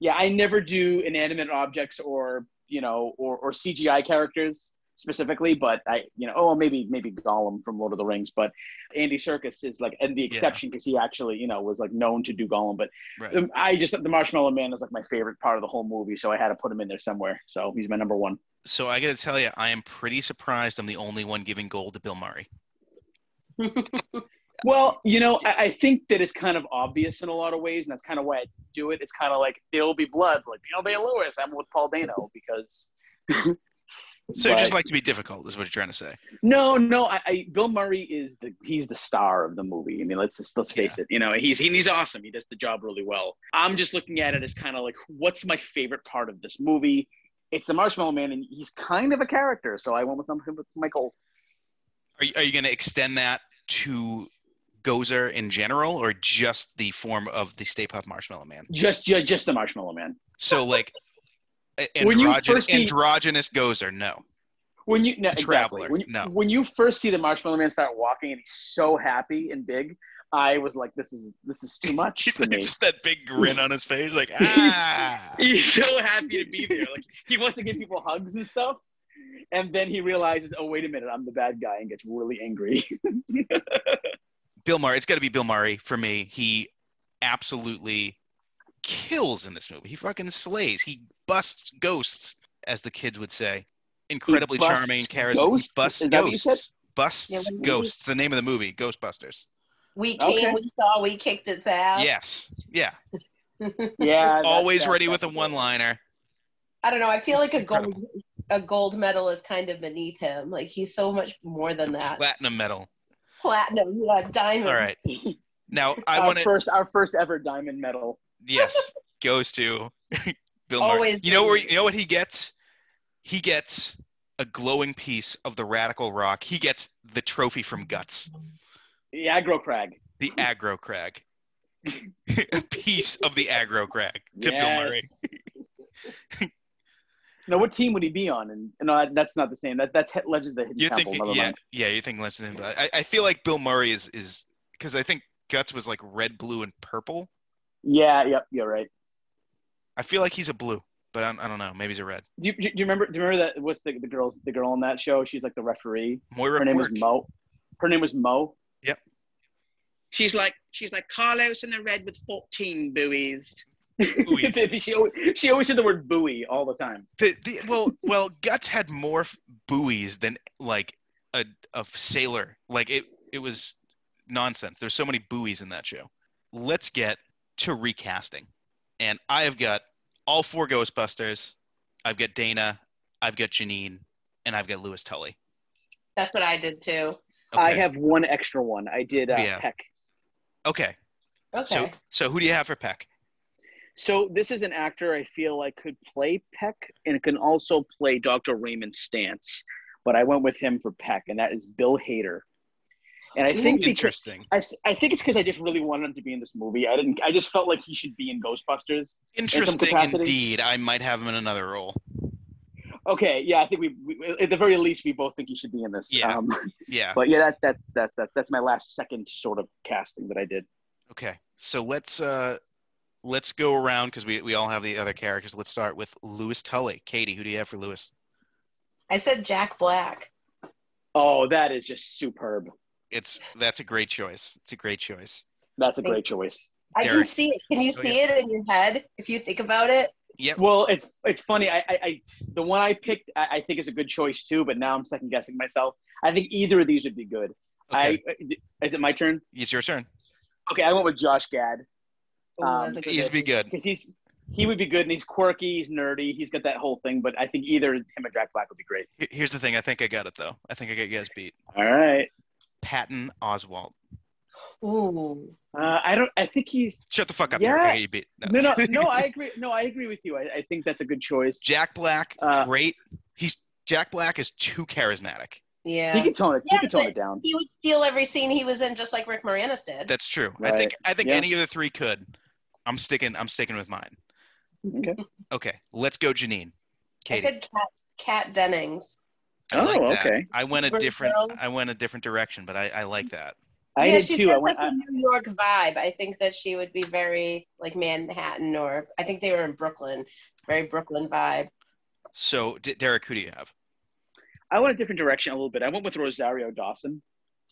Yeah, I never do inanimate objects or you know or, or CGI characters specifically, but I you know oh maybe maybe Gollum from Lord of the Rings, but Andy Serkis is like and the exception because he actually you know was like known to do Gollum, but right. I just the Marshmallow Man is like my favorite part of the whole movie, so I had to put him in there somewhere. So he's my number one. So I got to tell you, I am pretty surprised. I'm the only one giving gold to Bill Murray. Well, you know, I, I think that it's kind of obvious in a lot of ways, and that's kind of why I do it. It's kind of like will be blood, like Daniel Day Lewis. I'm with Paul Dano because. So you But- just like to be difficult, is what you're trying to say. No, no. I, I Bill Murray is the he's the star of the movie. I mean, let's just let's face it. You know, he's he, he's awesome. He does the job really well. I'm just looking at it as kind of like, what's my favorite part of this movie? It's the Marshmallow Man, and he's kind of a character, so I went with him with Michael. Are you, are you going to extend that to Gozer in general, or just the form of the Stay Puft Marshmallow Man? Just just, just the Marshmallow Man. So like a- When you first see- androgynous Gozer, no. When you no, The exactly. Traveler, When you, no. when you first see the Marshmallow Man start walking, and he's so happy and big, I was like, this is this is too much It's for like me. just that big grin on his face, like He's- ah. he's so happy to be there. Like he wants to give people hugs and stuff. And then he realizes, oh wait a minute, I'm the bad guy and gets really angry. Bill Murray. It's got to be Bill Murray for me. He absolutely kills in this movie. He fucking slays. He busts ghosts, as the kids would say. Incredibly charming, charismatic. ghosts? He busts Is that what you said? ghosts. Busts Yeah, what do ghosts. The name of the movie, Ghostbusters. We came, Okay. we saw, we kicked its ass. Yes. Yeah. yeah. Always that- ready with a one-liner. I don't know. I feel like a Incredible. gold a gold medal is kind of beneath him. Like he's so much more It's a than that. platinum medal. Platinum, yeah, diamond. All right. Now I want to. first our first ever diamond medal. Yes, goes to Bill Murray. Always You know where? You know what he gets? He gets a glowing piece of the radical rock. He gets the trophy from Guts, The aggro crag. the aggro crag. a piece of the aggro crag to Bill Murray. Yes. now, what team would he be on? And no, that- uh, that's not the same. That that's Legends of the Hidden You're Temple. thinking, yeah, mind. yeah. You're thinking less than. But I, I feel like Bill Murray is is because I think Guts was like red, blue, and purple. Yeah. Yep. You're right. I feel like he's a blue, but I, I don't know. Maybe he's a red. Do you, do you remember? Do you remember that? What's the the girl? The girl on that show? She's like the referee. Moira Her name Quirk. was Mo. Her name was Mo. Yep. She's like she's like Carlos in the red with fourteen buoys. Buoys. she, always, she always said the word buoy all the time. The, the, well, well, Guts had more buoys than like a, a sailor. Like it, it was nonsense. There's so many buoys in that show. Let's get to recasting, and I have got all four Ghostbusters. I've got Dana, I've got Janine, and I've got Louis Tully. That's what I did too. I have one extra one. I did uh, Yeah. Peck. Okay. Okay. So, so who do you have for Peck? So this is an actor I feel like could play Peck and can also play Dr. Raymond Stantz, but I went with him for Peck, and that is Bill Hader. And I think because Interesting. I, th- I think it's because I just really wanted him to be in this movie. I didn't. I just felt like he should be in Ghostbusters. Interesting capacity. indeed. I might have him in another role. Okay, yeah, I think we, we at the very least we both think he should be in this. Yeah. Um, Yeah. but yeah, that, that that that that's my last second sort of casting that I did. Okay, so let's uh let's go around because we, we all have the other characters. Let's start with Louis Tully. Katie, who do you have for Louis? I said Jack Black. Oh, that is just superb. It's that's a great choice. It's a great choice. That's a Thank great choice. I can see it. Can you Oh, see it in your head if you think about it? Yeah. Well, it's it's funny. I, I, I the one I picked, I, I think is a good choice too. But now I'm second guessing myself. I think either of these would be good. Okay. Uh, I is it my turn? it's your turn. Okay, I went with Josh Gad Um, that's a good He's be good. because he's he would be good, and he's quirky, he's nerdy, he's got that whole thing. But I think either him or Jack Black would be great. Here's the thing. I think I got it though. I think I got you guys beat. All right. Patton Oswalt. Ooh. Uh, I don't. I think he's. Shut the fuck up. Yeah. Derek. I you beat. No, no, no. I agree. No, I agree with you. I, I think that's a good choice. Jack Black, Uh, great. He's Jack Black is too charismatic. Yeah. He can tone it. Yeah, he can tone but- it down. he would steal every scene he was in, just like Rick Moranis did. That's true. I think I think Yeah. any of the three could. I'm sticking. I'm sticking with mine. Okay. Okay, let's go, Janine. I said Kat, Kat Dennings. I like Oh, that. okay. I went a different. I went a different direction, but I, I like that. I yeah, did she too. has I went. like I, a New York vibe. I think that she would be very like Manhattan, or I think they were in Brooklyn. Very Brooklyn vibe. So, D- Derek, who do you have? I went a different direction a little bit. I went with Rosario Dawson.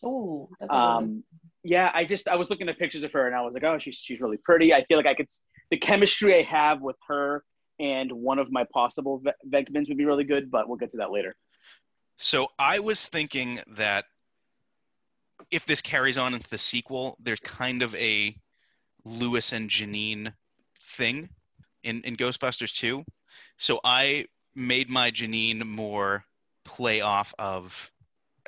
Ooh, that's a good one. Um, yeah, I just I was looking at pictures of her and I was like, oh, she's she's really pretty. I feel like I could the chemistry I have with her and one of my possible ve- Venkmans would be really good, but we'll get to that later. So I was thinking that if this carries on into the sequel, there's kind of a Louis and Janine thing in, in Ghostbusters 2. So I made my Janine more play off of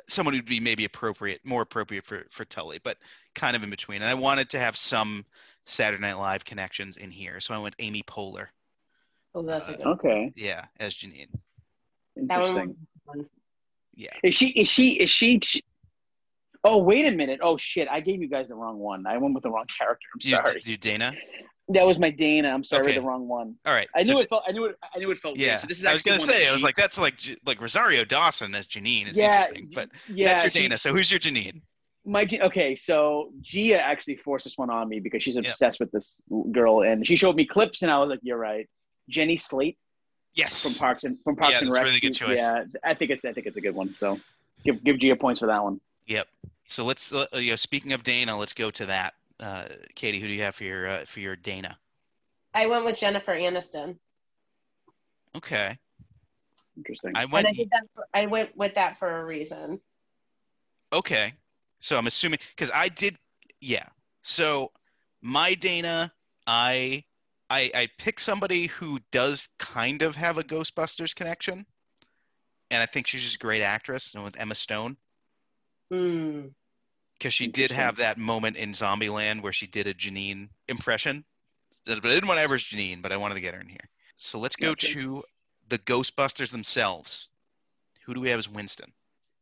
someone who'd be maybe appropriate, more appropriate for, for Tully, but kind of in between. And I wanted to have some Saturday Night Live connections in here. So I went Amy Poehler, Oh, that's a uh, good. Okay, yeah, as Janine. That one. interesting. Yeah. Is she? Is she? Is she? she- Oh wait a minute! Oh shit! I gave you guys the wrong one. I went with the wrong character. I'm You, sorry. you Dana? That was my Dana. I'm sorry, Okay. the wrong one. All right. I so knew it felt. I knew it. I knew it felt. Yeah, Weird. So this is I was gonna say, I was like, that's like like Rosario Dawson as Janine is yeah, interesting, but yeah, that's your she- Dana. So who's your Janine? My G- okay, so Gia actually forced this one on me because she's Yep. obsessed with this girl, and she showed me clips, and I was like, "You're right." Jenny Slate Yes. from Parks and from Parks Yeah, and that's a Rec. really good choice. Yeah, I think it's I think it's a good one. So give give Gia points for that one. Yep. So let's uh, you know, speaking of Dana, let's go to that. Uh, Katie, who do you have for your uh, for your Dana? I went with Jennifer Aniston, Okay, Interesting. I and went. I did that. For, I went with that for a reason. Okay, so I'm assuming because I did. Yeah. So my Dana, I I I picked somebody who does kind of have a Ghostbusters connection, and I think she's just a great actress. And with Emma Stone. Hmm. Because she did have that moment in Zombieland where she did a Janine impression. But I didn't want to ever Janine, but I wanted to get her in here. So let's go Gotcha. to the Ghostbusters themselves. Who do we have as Winston?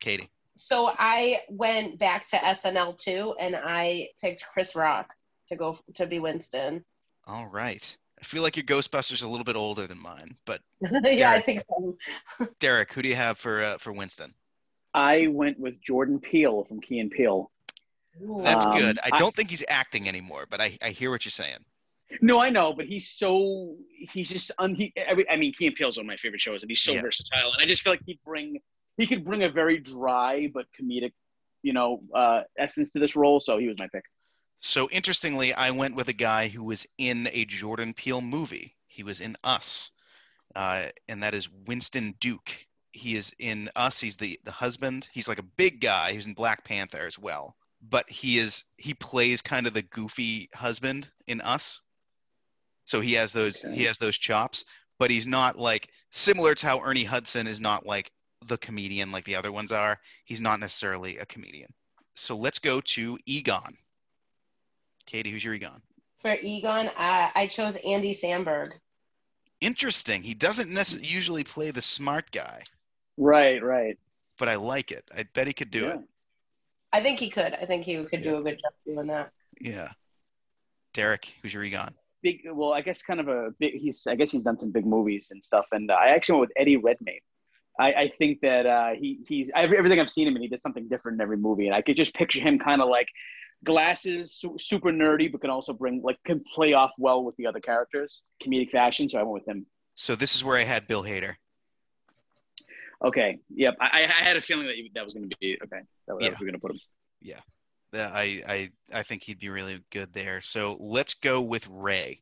Katie. So I went back to SNL too, and I picked Chris Rock to go to be Winston. All right. I feel like your Ghostbusters are a little bit older than mine, but yeah, I Derek. think so. Derek, who do you have for uh, for Winston? I went with Jordan Peele from Key and Peele. That's Um, good. I I- don't think he's acting anymore, but I, I hear what you're saying. No, I know, but he's so he's just un, he, I mean, Key and Peele's one of my favorite shows, and he's so Yeah. versatile. And I just feel like he'd bring he could bring a very dry but comedic, you know, uh, essence to this role. So he was my pick. So interestingly, I went with a guy who was in a Jordan Peele movie. He was in Us, uh, and that is Winston Duke. He is in Us. He's the the husband. He's like a big guy. He's in Black Panther as well. But he is he plays kind of the goofy husband in Us. So he has those Okay. he has those chops, but he's not like similar to how Ernie Hudson is not like the comedian like the other ones are. He's not necessarily a comedian. So let's go to Egon. Katie, who's your Egon? For Egon, I, I chose Andy Samberg. Interesting. He doesn't necessarily usually play the smart guy, Right, right. but I like it. I bet he could do yeah. it. I think he could. I think he could do a good job doing that. Yeah. Derek, who's your Egon? Big. Well, I guess kind of a big. He's. I guess he's done some big movies and stuff. And uh, I actually went with Eddie Redmayne. I, I think that uh, he he's every, everything I've seen him and He does something different in every movie, and I could just picture him kind of like glasses, su- super nerdy, but can also bring like can play off well with the other characters, comedic fashion. So I went with him. So this is where I had Bill Hader. Okay. Yep. I, I had a feeling that you, that was going to be okay. That, was Yeah. that was going to put him. Yeah, I, I I think he'd be really good there. So let's go with Ray.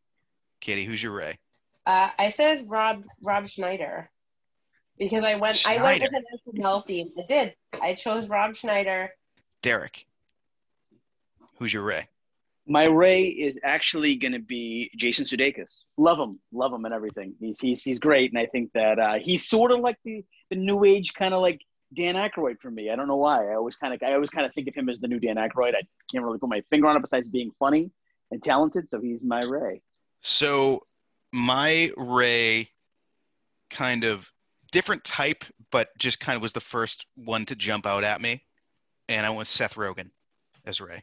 Katie, who's your Ray? Uh, I said Rob Rob Schneider because I went I went with Schneider. an SNL theme. I did. I chose Rob Schneider. Derek. Who's your Ray? My Ray is actually going to be Jason Sudeikis. Love him, love him, and everything. He's he's he's great, and I think that uh, he's sort of like the the new age kind of like Dan Aykroyd for me. I don't know why. I always kind of I always kind of think of him as the new Dan Aykroyd. I can't really put my finger on it besides being funny and talented. So he's my Ray. So my Ray kind of different type, but just kind of was the first one to jump out at me. And I went Seth Rogen as Ray.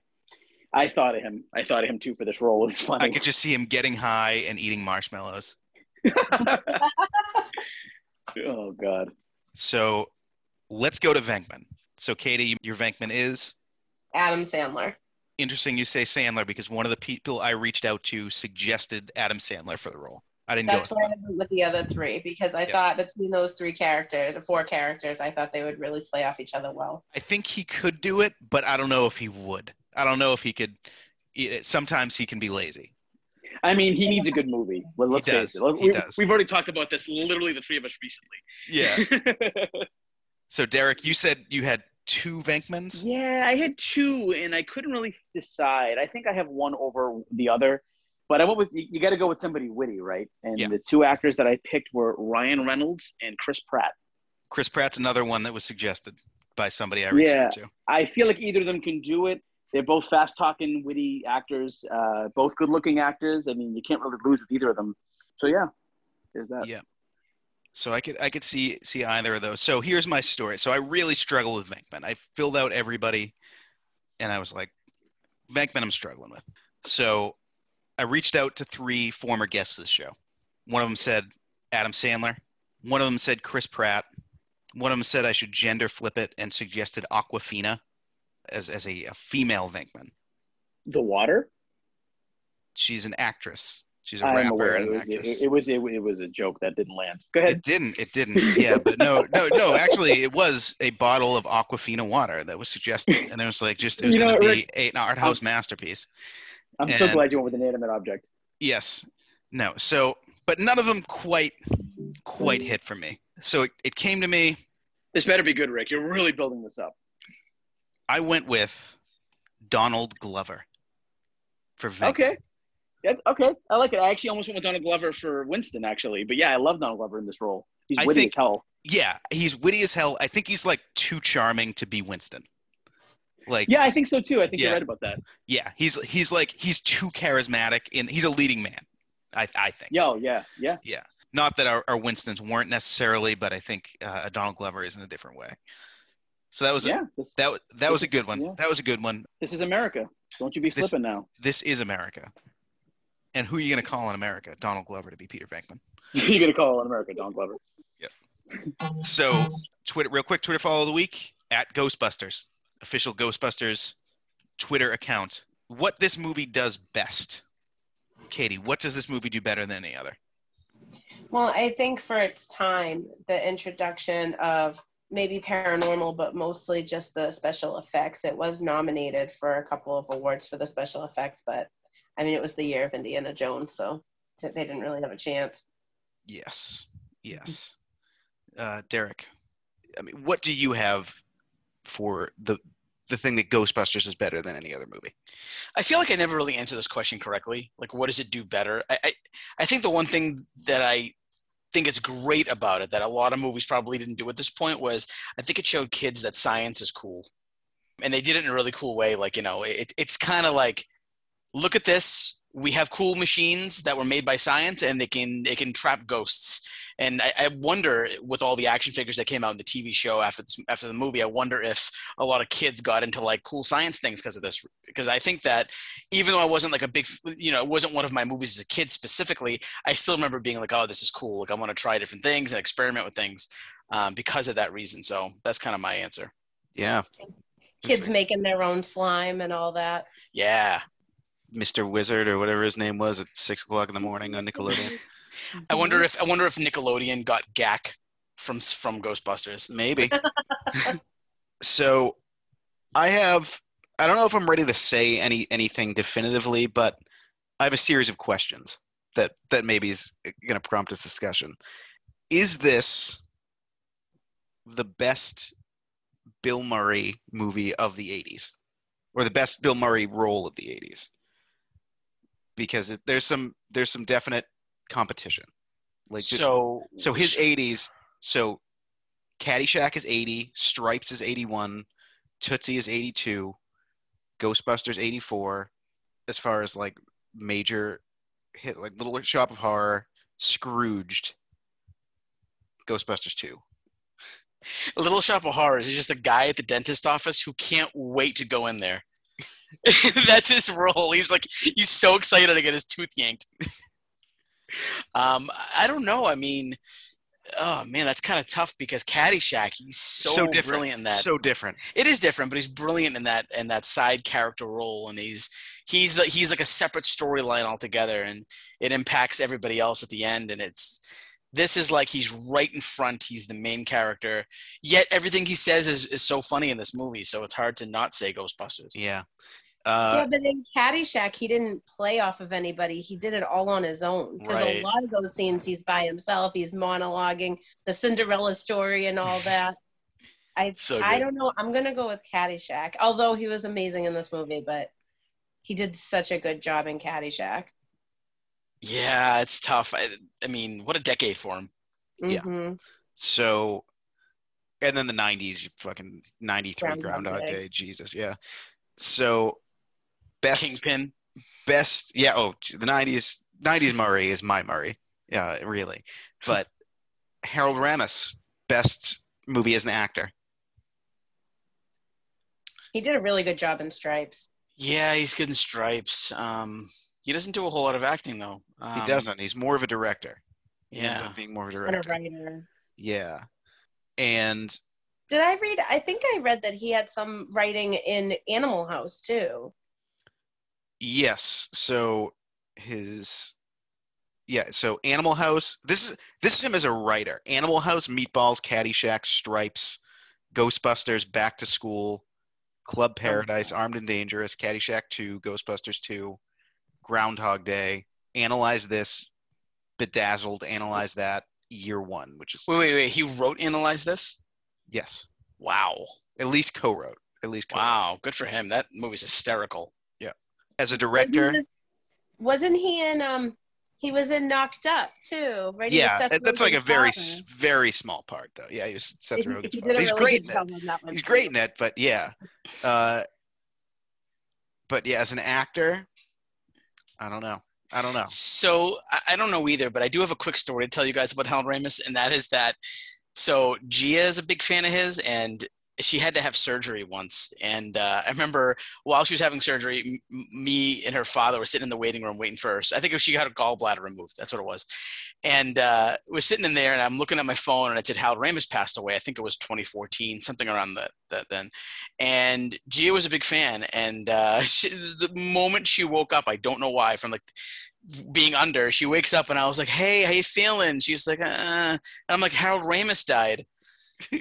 I thought of him. I thought of him too for this role. It's funny. I could just see him getting high and eating marshmallows. oh God. So let's go to Venkman. So Katie, your Venkman is Adam Sandler. interesting. You say Sandler because one of the people I reached out to suggested Adam Sandler for the role. I didn't That's go why I went with the other three because I Yeah. thought between those three characters, or four characters, I thought they would really play off each other well. I think he could do it, but I don't know if he would. I don't know if he could. Sometimes he can be lazy. I mean, he needs a good movie. Well, let's He face does. it. Let- He we, does. We've already talked about this. Literally, the three of us recently. Yeah. So Derek, you said you had two Venkmans. yeah, I had two, and I couldn't really decide. I think I have one over the other, but I went with you. you got to go with somebody witty, right? And Yeah. the two actors that I picked were Ryan Reynolds and Chris Pratt. Chris Pratt's another one that was suggested by somebody I reached Yeah. out to. I feel like either of them can do it. They're both fast talking, witty actors, uh, both good looking actors. I mean, you can't really lose with either of them. So yeah, there's that. Yeah. So I could I could see see either of those. So here's my story. So I really struggle with Venkman. I filled out everybody, and I was like, Venkman, I'm struggling with. So I reached out to three former guests of the show. One of them said Adam Sandler. One of them said Chris Pratt. One of them said I should gender flip it and suggested Awkwafina as as a, a female Venkman. The Water. She's an actress. She's a I rapper and an actress. it, it was it, it was a joke that didn't land. Go ahead. It didn't. It didn't. Yeah, but no, no, no. Actually, it was a bottle of Aquafina water that was suggested, and it was like just it was You know going to what, be a- an art house I'm- masterpiece. I'm so glad you went with an inanimate object. Yes. No. So, but none of them quite, quite hit for me. So it, it came to me. This better be good, Rick. You're really building this up. I went with Donald Glover for Venkman. Okay. Yeah, okay. I like it. I actually almost went with Donald Glover for Winston, actually. But yeah, I love Donald Glover in this role. He's I witty think- as hell. Yeah, he's witty as hell. I think he's like too charming to be Winston. Like, Yeah, I think so too. I think Yeah. you're right about that. yeah, he's he's like he's too charismatic, and he's a leading man. I I think. Yo, yeah, yeah. Not that our, our Winstons weren't necessarily, but I think uh, Donald Glover is in a different way. So that was a, yeah. This, that that was a good one. yeah. That was a good one. this is America. Don't you be This- slipping now. This is America. And who are you going to call in America? Donald Glover to be Peter Venkman. you're gonna call in America, Donald Glover. Yep. So, Twitter, real quick, Twitter follow of the week at Ghostbusters, official Ghostbusters Twitter account. What this movie does best, Katie? What does this movie do better than any other? Well, I think for its time, the introduction of maybe paranormal, but mostly just the special effects. It was nominated for a couple of awards for the special effects, but I mean, it was the year of Indiana Jones, so they didn't really have a chance. Yes, yes. Uh, Derek, I mean, what do you have for the the thing that Ghostbusters is better than any other movie? I feel like I never really answered this question correctly. Like, what does it do better? I, I, I think the one thing that I think it's great about it that a lot of movies probably didn't do at this point was I think it showed kids that science is cool, and they did it in a really cool way. Like, you know, it, it's kind of like, look at this. We have cool machines that were made by science, and they can they can trap ghosts. And I, I wonder, with all the action figures that came out in the TV show after this, after the movie, I wonder if a lot of kids got into like cool science things because of this. Because I think that even though I wasn't like a big, you know, it wasn't one of my movies as a kid specifically, I still remember being like, oh, this is cool. Like I want to try different things and experiment with things um, because of that reason. So that's kind of my answer. Yeah, Kids making their own slime and all that. Yeah. Mr. Wizard or whatever his name was at six o'clock in the morning on Nickelodeon. I wonder mm-hmm. if I wonder if Nickelodeon got Gak from from Ghostbusters. Maybe. so I have I don't know if I'm ready to say any anything definitively, but I have a series of questions that that maybe is going to prompt this discussion. Is this the best Bill Murray movie of the 80s or the best Bill Murray role of the 80s? because it, there's some there's some definite competition. Like just- so so his 80s. So Caddyshack is 80, Stripes is 81, Tootsie is 82, Ghostbusters 84. As far as like major hit, like Little Shop of Horror, Scrooged, Ghostbusters 2. Little Shop of Horrors is just a guy at the dentist office who can't wait to go in there. That's his role. He's like he's so excited to get his tooth yanked. Um, I don't know. I mean, oh man, that's kind of tough because Caddyshack. He's so, different. brilliant in that. So different. it is different, but he's brilliant in that in that side character role, and he's he's the, he's like a separate storyline altogether, and it impacts everybody else at the end. And it's this is like he's right in front. He's the main character, yet everything he says is, is so funny in this movie. So it's hard to not say Ghostbusters. Yeah. Uh, yeah, but in Caddyshack, he didn't play off of anybody. He did it all on his own. Because Right. a lot of those scenes, he's by himself. He's monologuing the Cinderella story and all that. I So I don't know. I'm gonna go with Caddyshack. Although he was amazing in this movie, but he did such a good job in Caddyshack. Yeah, it's tough. I, I mean, what a decade for him. Yeah. Mhm. so, and then the 90s, you fucking 93 Groundhog Groundhog Day. Day. Jesus. Yeah. So, best. Kingpin. best yeah oh the 90s 90s murray is my murray yeah really but harold ramis best movie as an actor He did a really good job in Stripes. Yeah, he's good in Stripes. Um, he doesn't do a whole lot of acting though. Um, he doesn't he's more of a director he ends up being more of a And a writer. yeah and Did I read? I think I read that he had some writing in Animal House too. Yes so his yeah so animal house this is this is him as a writer animal house meatballs caddyshack stripes ghostbusters back to school club oh, paradise armed and dangerous caddyshack 2 ghostbusters 2 groundhog day analyze this bedazzled analyze that year one which is Wait, wait, wait. He wrote Analyze This? yes Wow. at least co-wrote at least co-wrote. Wow. Good for him. That movie's hysterical. As a director was- wasn't he in? Um, he was in Knocked Up too, right? Yeah Seth that's like a very father. s- very small part though yeah he was Seth He- Rogen's he father. he's really great in it that he's too. great in it but yeah uh but yeah as an actor i don't know i don't know So I, I don't know either, but I do have a quick story to tell you guys about Helen Ramis, and that is that so Gia is a big fan of his, and she had to have surgery once. And uh, I remember while she was having surgery, m- me and her father were sitting in the waiting room waiting for her. I think she had a gallbladder removed. That's what it was. And uh, we're sitting in there, and I'm looking at my phone, and it said Harold Ramis passed away. I think it was 2014, something around that, that then. And Gia was a big fan. And uh, she, the moment she woke up, I don't know why, from like being under, she wakes up, and I was like, "Hey, how you feeling?" She's like, uh, and I'm like, "Harold Ramis died."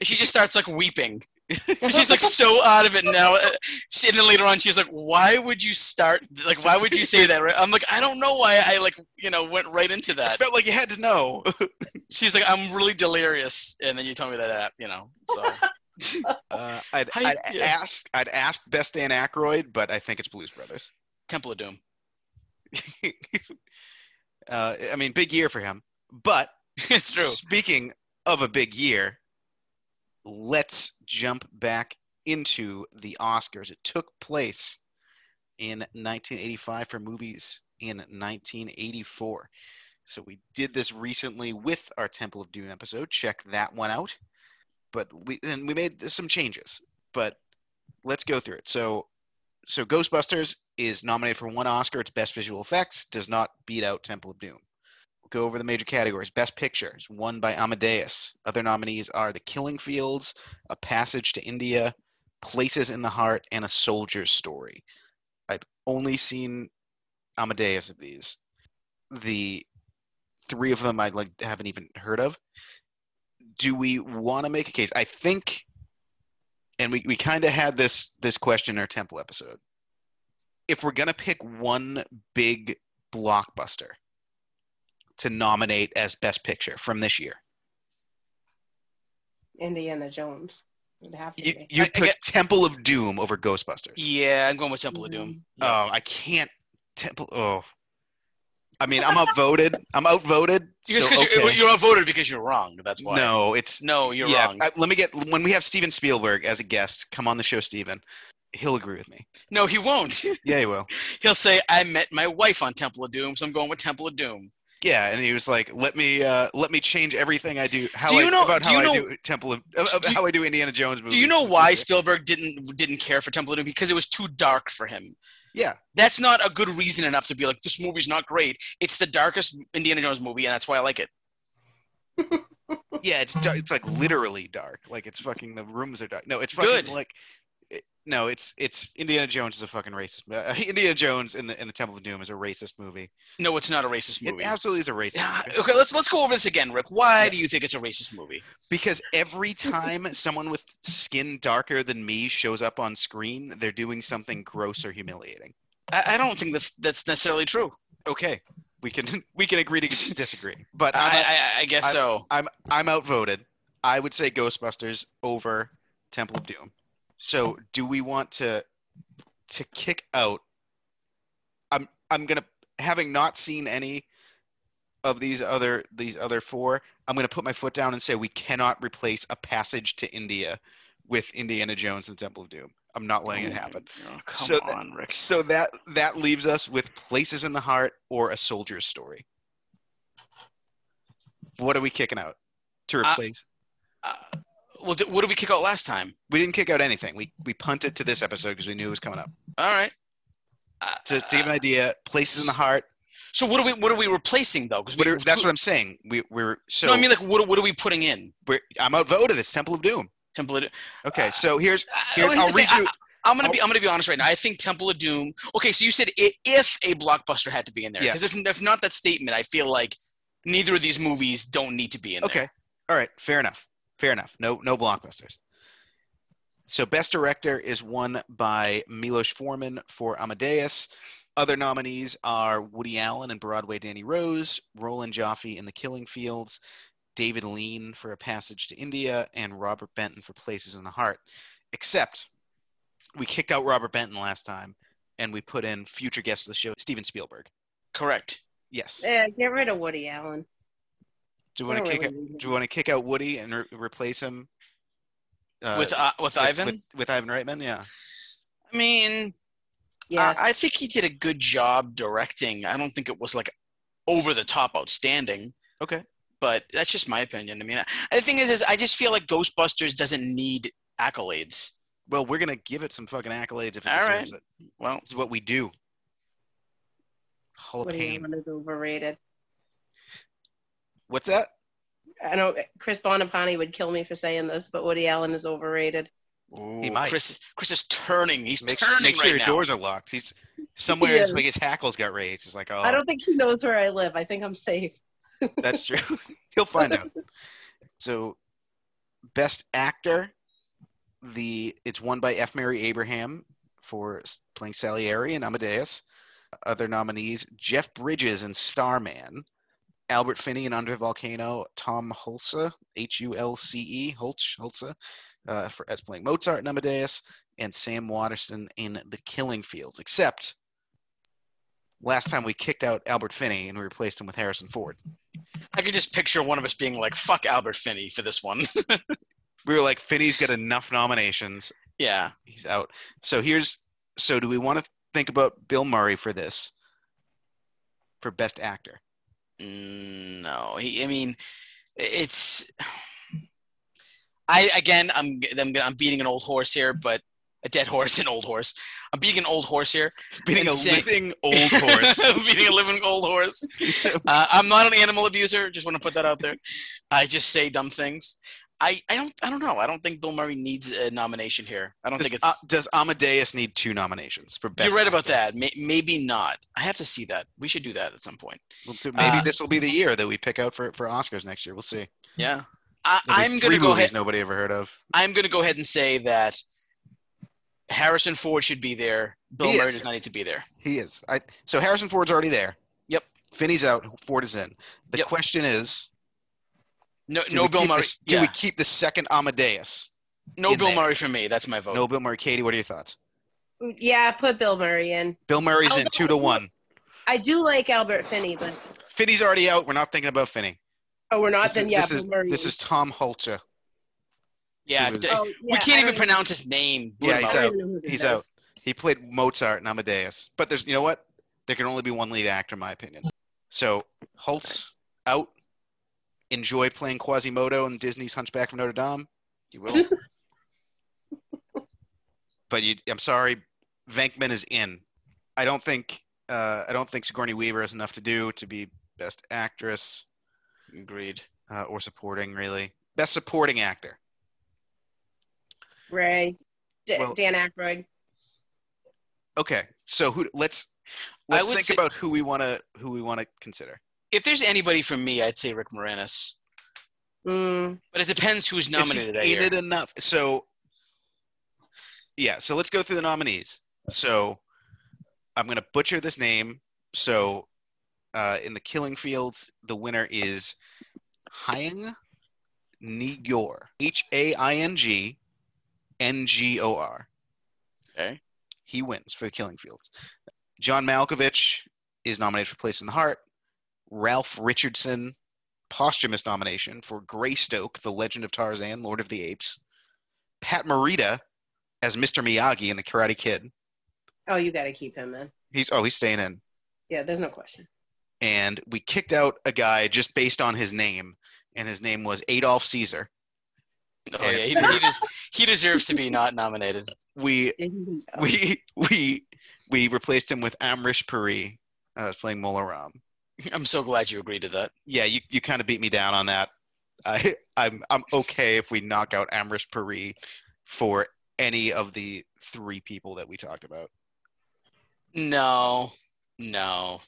She just starts like weeping. And she's like so out of it now. Uh, she- And then later on, she's like, "Why would you start? Like, why would you say that?" Right? I'm like, "I don't know why I like you know went right into that. i that." felt like you had to know She's like, "I'm really delirious," and then you tell me that, you know. So uh, I'd, How I'd yeah. ask i'd ask best dan Aykroyd, but i think it's blues brothers Temple of Doom. uh, i mean big year for him but it's true. Speaking of a big year, let's jump back into the Oscars. It took place in 1985 for movies in 1984. So we did this recently with our Temple of Doom episode. Check that one out. But we and we made some changes. But let's go through it. So so Ghostbusters is nominated for one Oscar. It's Best Visual Effects. Does not beat out Temple of Doom go over the major categories. Best Picture is won by Amadeus. Other nominees are The Killing Fields, A Passage to India, Places in the Heart, and A Soldier's Story. I've only seen Amadeus of these. The three of them I like haven't even heard of. Do we want to make a case? I think, and we, we kind of had this this question in our Temple episode. If we're gonna pick one big blockbuster to nominate as Best Picture from this year. Indiana Jones. It'd have to You, be. you I- I put get- Temple of Doom over Ghostbusters. Yeah, I'm going with Temple of Doom. Mm-hmm. Oh, I can't. Temple. Oh, I mean, I'm outvoted. I'm outvoted. Just so, 'cause you're, okay. you're outvoted because you're wrong. That's why. No, it's No, you're yeah. wrong. I- let me get when we have Steven Spielberg as a guest. Come on the show, Steven. He'll agree with me. no, he won't. Yeah, he will. He'll say, "I met my wife on Temple of Doom, so I'm going with Temple of Doom." Yeah, and he was like, "Let me, uh, let me change everything I do. How Do you I, know- about how you I know- do Temple of, uh, do you- how I do Indiana Jones movies. Do you know why Spielberg didn't didn't care for Temple of Doom? Because it was too dark for him. Yeah, That's not a good reason enough to be like, "This movie's not great." It's the darkest Indiana Jones movie, and that's why I like it. yeah. It's it's like literally dark. Like it's fucking the rooms are dark. No, it's fucking Good. like. It- no, it's it's Indiana Jones is a fucking racist. Uh, Indiana Jones in the in the Temple of Doom is a racist movie. No, it's not a racist It movie. absolutely is a racist. Yeah, movie. okay, let's let's go over this again, Rick. Why do you think it's a racist movie? Because every time someone with skin darker than me shows up on screen, they're doing something gross or humiliating. I, I don't think that's that's necessarily true. Okay, we can we can agree to disagree. But I, I'm, out- I, I guess I- so. I'm I'm outvoted. I would say Ghostbusters over Temple of Doom. So do we want to to kick out? I'm I'm gonna having not seen any of these other these other four. I'm gonna put my foot down and say we cannot replace a passage to India with Indiana Jones and the Temple of Doom. I'm not letting it happen. Oh, come So that- on, Rick. So that that leaves us with Places in the Heart or A Soldier's Story. What are we kicking out to Uh, replace? Uh, well, what did we kick out last time? we didn't kick out anything. We we punted to this episode because we knew it was coming up. All right. Uh, To, to give an idea, Places in the Heart. so what are we what are we replacing though? Because that's what I'm saying. We we're so no, I mean like what, what are we putting in? we're, I'm outvoted. It's Temple of Doom. Temple of Doom. Okay, so here's Uh, here's here's I'll read you. I, am gonna be I'm gonna be honest right now. I think Temple of Doom. Okay, so you said if a blockbuster had to be in there, Yeah. because if if not that statement, I feel like neither of these movies don't need to be in there. Okay, all right, fair enough. Fair enough. No no blockbusters. So best director is won by Milos Forman for Amadeus. Other nominees are Woody Allen and Broadway Danny Rose, Roland Joffe in The Killing Fields, David Lean for A Passage to India, and Robert Benton for Places in the Heart. Except we kicked out Robert Benton last time and we put in future guest of the show, Steven Spielberg. Correct. Yes. Yeah, get rid of Woody Allen. Do you want to kick out really need do you want to kick out Woody and re- replace him uh, with uh, with Ivan. with, with Ivan Reitman? Yeah. I mean, Yes. I, I think he did a good job directing. I don't think it was like over the top outstanding, Okay. but that's just my opinion. I mean, I, the thing is, is I just feel like Ghostbusters doesn't need accolades. Well, we're gonna give it some fucking accolades if it All deserves it. Well, This is what we do. Hall of Woody Pain. Allen is overrated. What's that? I know Chris Bonapani would kill me for saying this, but Woody Allen is overrated. ooh, might. Chris Chris is turning. He's Make, turning make sure right your now. doors are locked. He's somewhere. He like his hackles got raised. He's like, oh, I don't oh. think he knows where I live. I think I'm safe. that's true. He'll find out. So, best actor, the it's won by F. Murray Abraham for s- playing Salieri and Amadeus. Other nominees: Jeff Bridges in Starman, Albert Finney in Under the Volcano, Tom Hulce, H U L C E, Hulce, Hulce, uh, for as playing Mozart and Amadeus, and Sam Waterston in The Killing Fields. Except last time we kicked out Albert Finney and we replaced him with Harrison Ford. I could just picture one of us being like, "Fuck Albert Finney" for this one. we were like, Finney's got enough nominations. yeah. He's out. So here's so do we want to think about Bill Murray for this? For best actor. No, he, I mean, it's. I again, I'm I'm I'm beating an old horse here, but a dead horse, an old horse. I'm beating an old horse here. Beating a living old horse. Beating a living old horse. Uh, I'm not an animal abuser. Just want to put that out there. I just say dumb things. I, I don't I don't know. I don't think Bill Murray needs a nomination here. I don't does, think it's. uh, does Amadeus need two nominations for best? you're right about that. May, maybe not. I have to see that. We should do that at some point. Well, so maybe Uh, this will be the year that we pick out for, for Oscars next year. We'll see. Yeah. I, I'm gonna go ahead. nobody ever heard of. I'm going to go ahead and say that Harrison Ford should be there. Bill He Murray is. does not need to be there. He is. I so Harrison Ford's already there. Yep. Finney's out. Ford is in. The Yep. question is, No, do no Bill Murray. this- do yeah. we keep the second Amadeus? no Bill there? Murray for me. That's my vote. No Bill Murray. Katie, what are your thoughts? Yeah, put Bill Murray in. Bill Murray's in two to one. I do like Albert Finney, but Finney's already out. We're not thinking about Finney. oh, we're not. This, then is, yeah, this, is, Bill Murray this is Tom Hulcher. Yeah, was- d- Oh, we can't even pronounce his name. Yeah, he's out. even know who this He's out. He played Mozart and Amadeus. But there's, you know what? There can only be one lead actor, in my opinion. So Holtz out. Enjoy playing Quasimodo in Disney's Hunchback of Notre Dame. You will. but you, I'm sorry, Venkman is in. I don't think. Uh, I don't think Sigourney Weaver has enough to do to be best actress Agreed. uh, or supporting. Really, best supporting actor. Ray, D- Well- Dan Aykroyd. Okay, so who? Let's let's think say- about who we want to who we want to consider. If there's anybody from me, I'd say Rick Moranis. Mm, But it depends who's Is nominated that he year. it enough? So, yeah. So let's go through the nominees. So, I'm gonna butcher this name. So, uh, in the Killing Fields, the winner is Haing Ngor. H A I N G N G O R. Okay. He wins for the Killing Fields. John Malkovich is nominated for Place in the Heart. Ralph Richardson, posthumous nomination for Greystoke, The Legend of Tarzan, Lord of the Apes. Pat Morita as Mr. Miyagi in The Karate Kid. oh, you got to keep him in. He's oh he's staying in. Yeah, there's no question. And we kicked out a guy just based on his name, and his name was Adolph Caesar. Oh yeah, he, he, des- he deserves to be not nominated. We we we we replaced him with Amrish Puri, uh, playing Mola Ram. I'm so glad you agreed to that. yeah, you, you kind of beat me down on that. I I'm I'm okay if we knock out Amrish Puri for any of the three people that we talked about. No, no.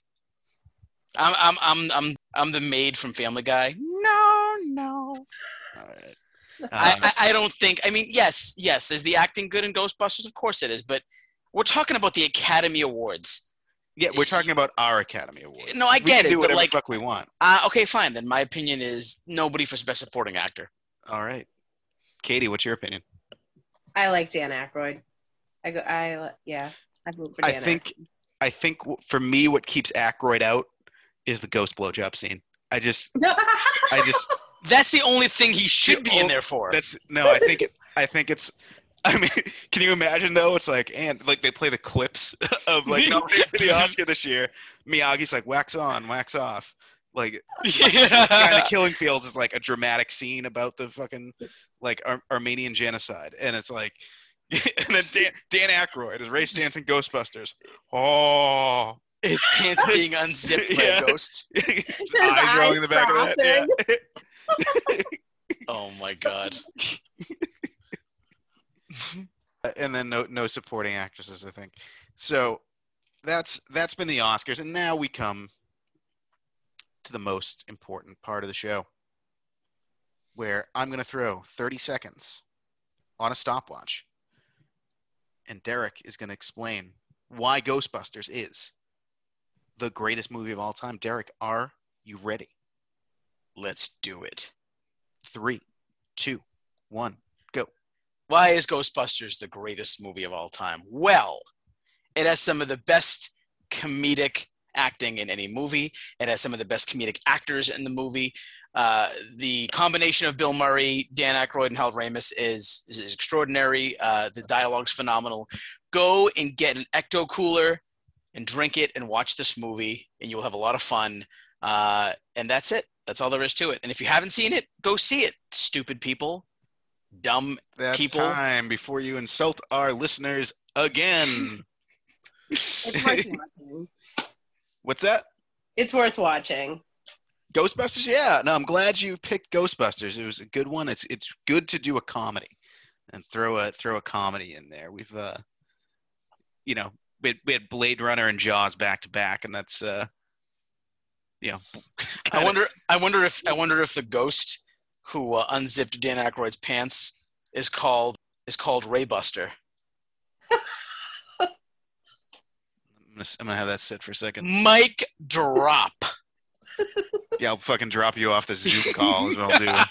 I'm I'm I'm I'm I'm the maid from Family Guy. No, no. All right. I, Uh, I I don't think. I mean, yes, yes. Is the acting good in Ghostbusters? Of course it is. But we're talking about the Academy Awards. Yeah, we're talking about our Academy Awards. No, I We get can it, do whatever like- the fuck we want. Uh, okay, fine. Then my opinion is nobody for best supporting actor. All right, Katie, what's your opinion? I like Dan Aykroyd. I go. I yeah. I vote for Dan. I Dan. think I think for me, what keeps Aykroyd out is the ghost blowjob scene. I just Aykroyd. I just That's the only thing he should be in there for. That's no. I think it. I think it's. I mean, can you imagine though? It's like and like they play the clips of like nominated for the Oscar this year. Miyagi's like wax on, wax off. Like guy in the Killing Fields is like a dramatic scene about the fucking like Ar- Armenian genocide, and it's like, and then Dan, Dan Aykroyd is race dancing Ghostbusters. Oh, His pants being unzipped by Yeah. a ghost. eyes, eyes rolling in the back of the head. Yeah. Oh my god. and then no no supporting actresses, I think. So that's that's been the Oscars, and now we come to the most important part of the show, where I'm going to throw 30 seconds on a stopwatch, and Derek is going to explain why Ghostbusters is the greatest movie of all time. Derek, are you ready? Let's do it. Three, two, one. Why is Ghostbusters the greatest movie of all time? Well, it has some of the best comedic acting in any movie. It has some of the best comedic actors in the movie. Uh, the combination of Bill Murray, Dan Aykroyd, and Hal Ramis is, is, extraordinary. Uh, the dialogue's phenomenal. Go and get an ecto cooler and drink it and watch this movie, and you will have a lot of fun. Uh, and that's it. That's all there is to it. And if you haven't seen it, go see it, stupid people. Dumb That's People- time before you insult our listeners again. it's worth watching. What's that? It's worth watching. Ghostbusters? Yeah. No, I'm glad you picked Ghostbusters. It was a good one. It's it's good to do a comedy and throw a throw a comedy in there. We've uh you know, we had, we had Blade Runner and Jaws back to back and that's uh you know I kinda- wonder. I wonder if. I wonder if the ghost who uh, unzipped Dan Aykroyd's pants is called is called Raybuster. I'm gonna, I'm gonna have that sit for a second. Mike drop. Yeah, I'll fucking drop you off the Zoom call is what I'll do.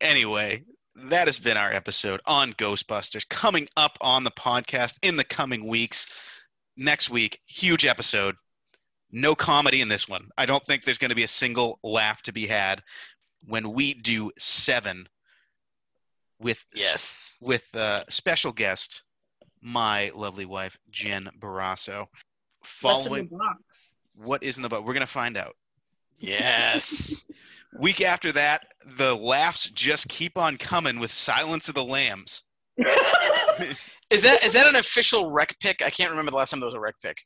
Anyway, that has been our episode on Ghostbusters. Coming up on the podcast in the coming weeks. Next week, huge episode. No comedy in this one. I don't think there's going to be a single laugh to be had when we do seven with Yes. with uh, special guest, my lovely wife Jen Barrasso. What's in Following the box? what is in the box? we're going to find out. Yes. Week after that, the laughs just keep on coming with Silence of the Lambs. is that is that an official rec pick? I can't remember the last time there was a rec pick.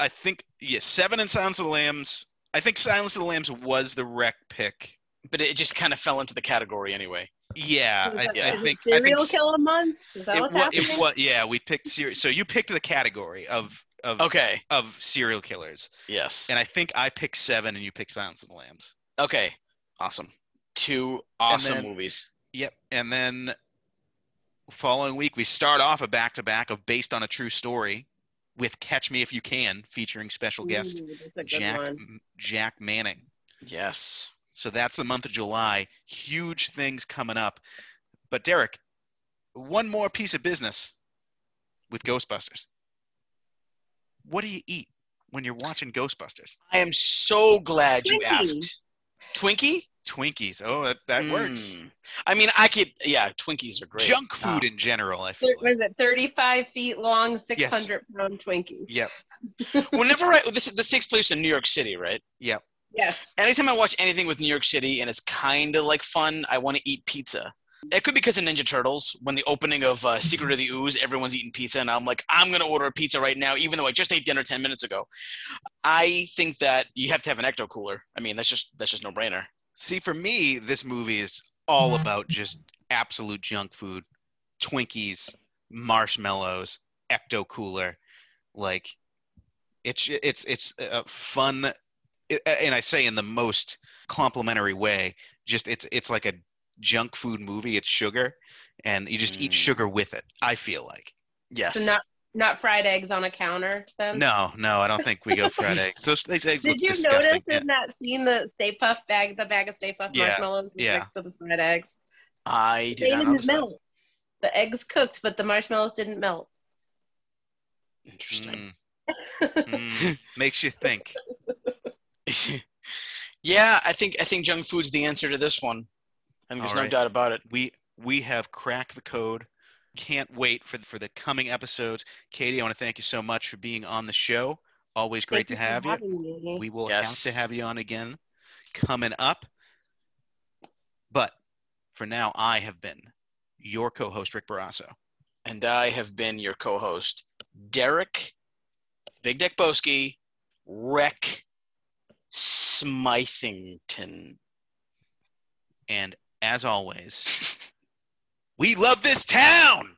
I think yeah, seven and Silence of the Lambs. I think Silence of the Lambs was the rec pick. But it just kind of fell into the category anyway. Yeah, I, I it think I think serial killer month. Is that it, what's happening? it wa- yeah, we picked serial. So you picked the category of of Okay. of serial killers, Yes. and I think I picked seven, and you picked Silence of the Lambs. Okay. Awesome. Two awesome then- movies. Yep. And then following week, we start off a back to back of based on a true story with Catch Me If You Can, featuring special guest Ooh, that's a good Jack one. Jack Manning. Yes. So that's the month of July. Huge things coming up. But Derek, one more piece of business with Ghostbusters. What do you eat when you're watching Ghostbusters? I am so glad you asked. Twinkie? Twinkies. Oh, that, that works. Mm. I mean, I could. Yeah, Twinkies are great. Junk food Wow. in general, I feel Thir- like. Was it 35 feet long, 600 pound Twinkie? Yep. Whenever I this this takes place in New York City, right? Yep. Yes. Anytime I watch anything with New York City and it's kind of like fun, I want to eat pizza. It could be because of Ninja Turtles. When the opening of uh, Secret of the Ooze, everyone's eating pizza, and I'm like, I'm gonna order a pizza right now, even though I just ate dinner ten minutes ago. I think that you have to have an ecto cooler. I mean, that's just that's just no brainer. See, for me, this movie is all Mm-hmm. about just absolute junk food, Twinkies, marshmallows, ecto cooler, like it's it's it's a fun, and I say in the most complimentary way. Just it's it's like a junk food movie. It's sugar, and you just eat Mm. sugar with it. I feel like. Yes. So not not fried eggs on a counter then? No, no, I don't think we go fried eggs. Those these eggs Did look you disgusting. notice in that scene the Stay Puft bag, the bag of Stay Puft Yeah, marshmallows yeah. next to the fried eggs? I They did not didn't notice that. melt. The eggs cooked, but the marshmallows didn't melt. Interesting. Mm, mm, makes you think. yeah, I think I think junk food's the answer to this one. I think there's All no doubt about it. we we have cracked the code. Can't wait for for the coming episodes. Katie, I want to thank you so much for being on the show. Always great Thank to have you. having me. We will Yes. have to have you on again coming up. But for now, I have been your co-host Rick Barrasso. And I have been your co-host, Derek Big Dick Boski, Rec Smithington. And as always, we love this town.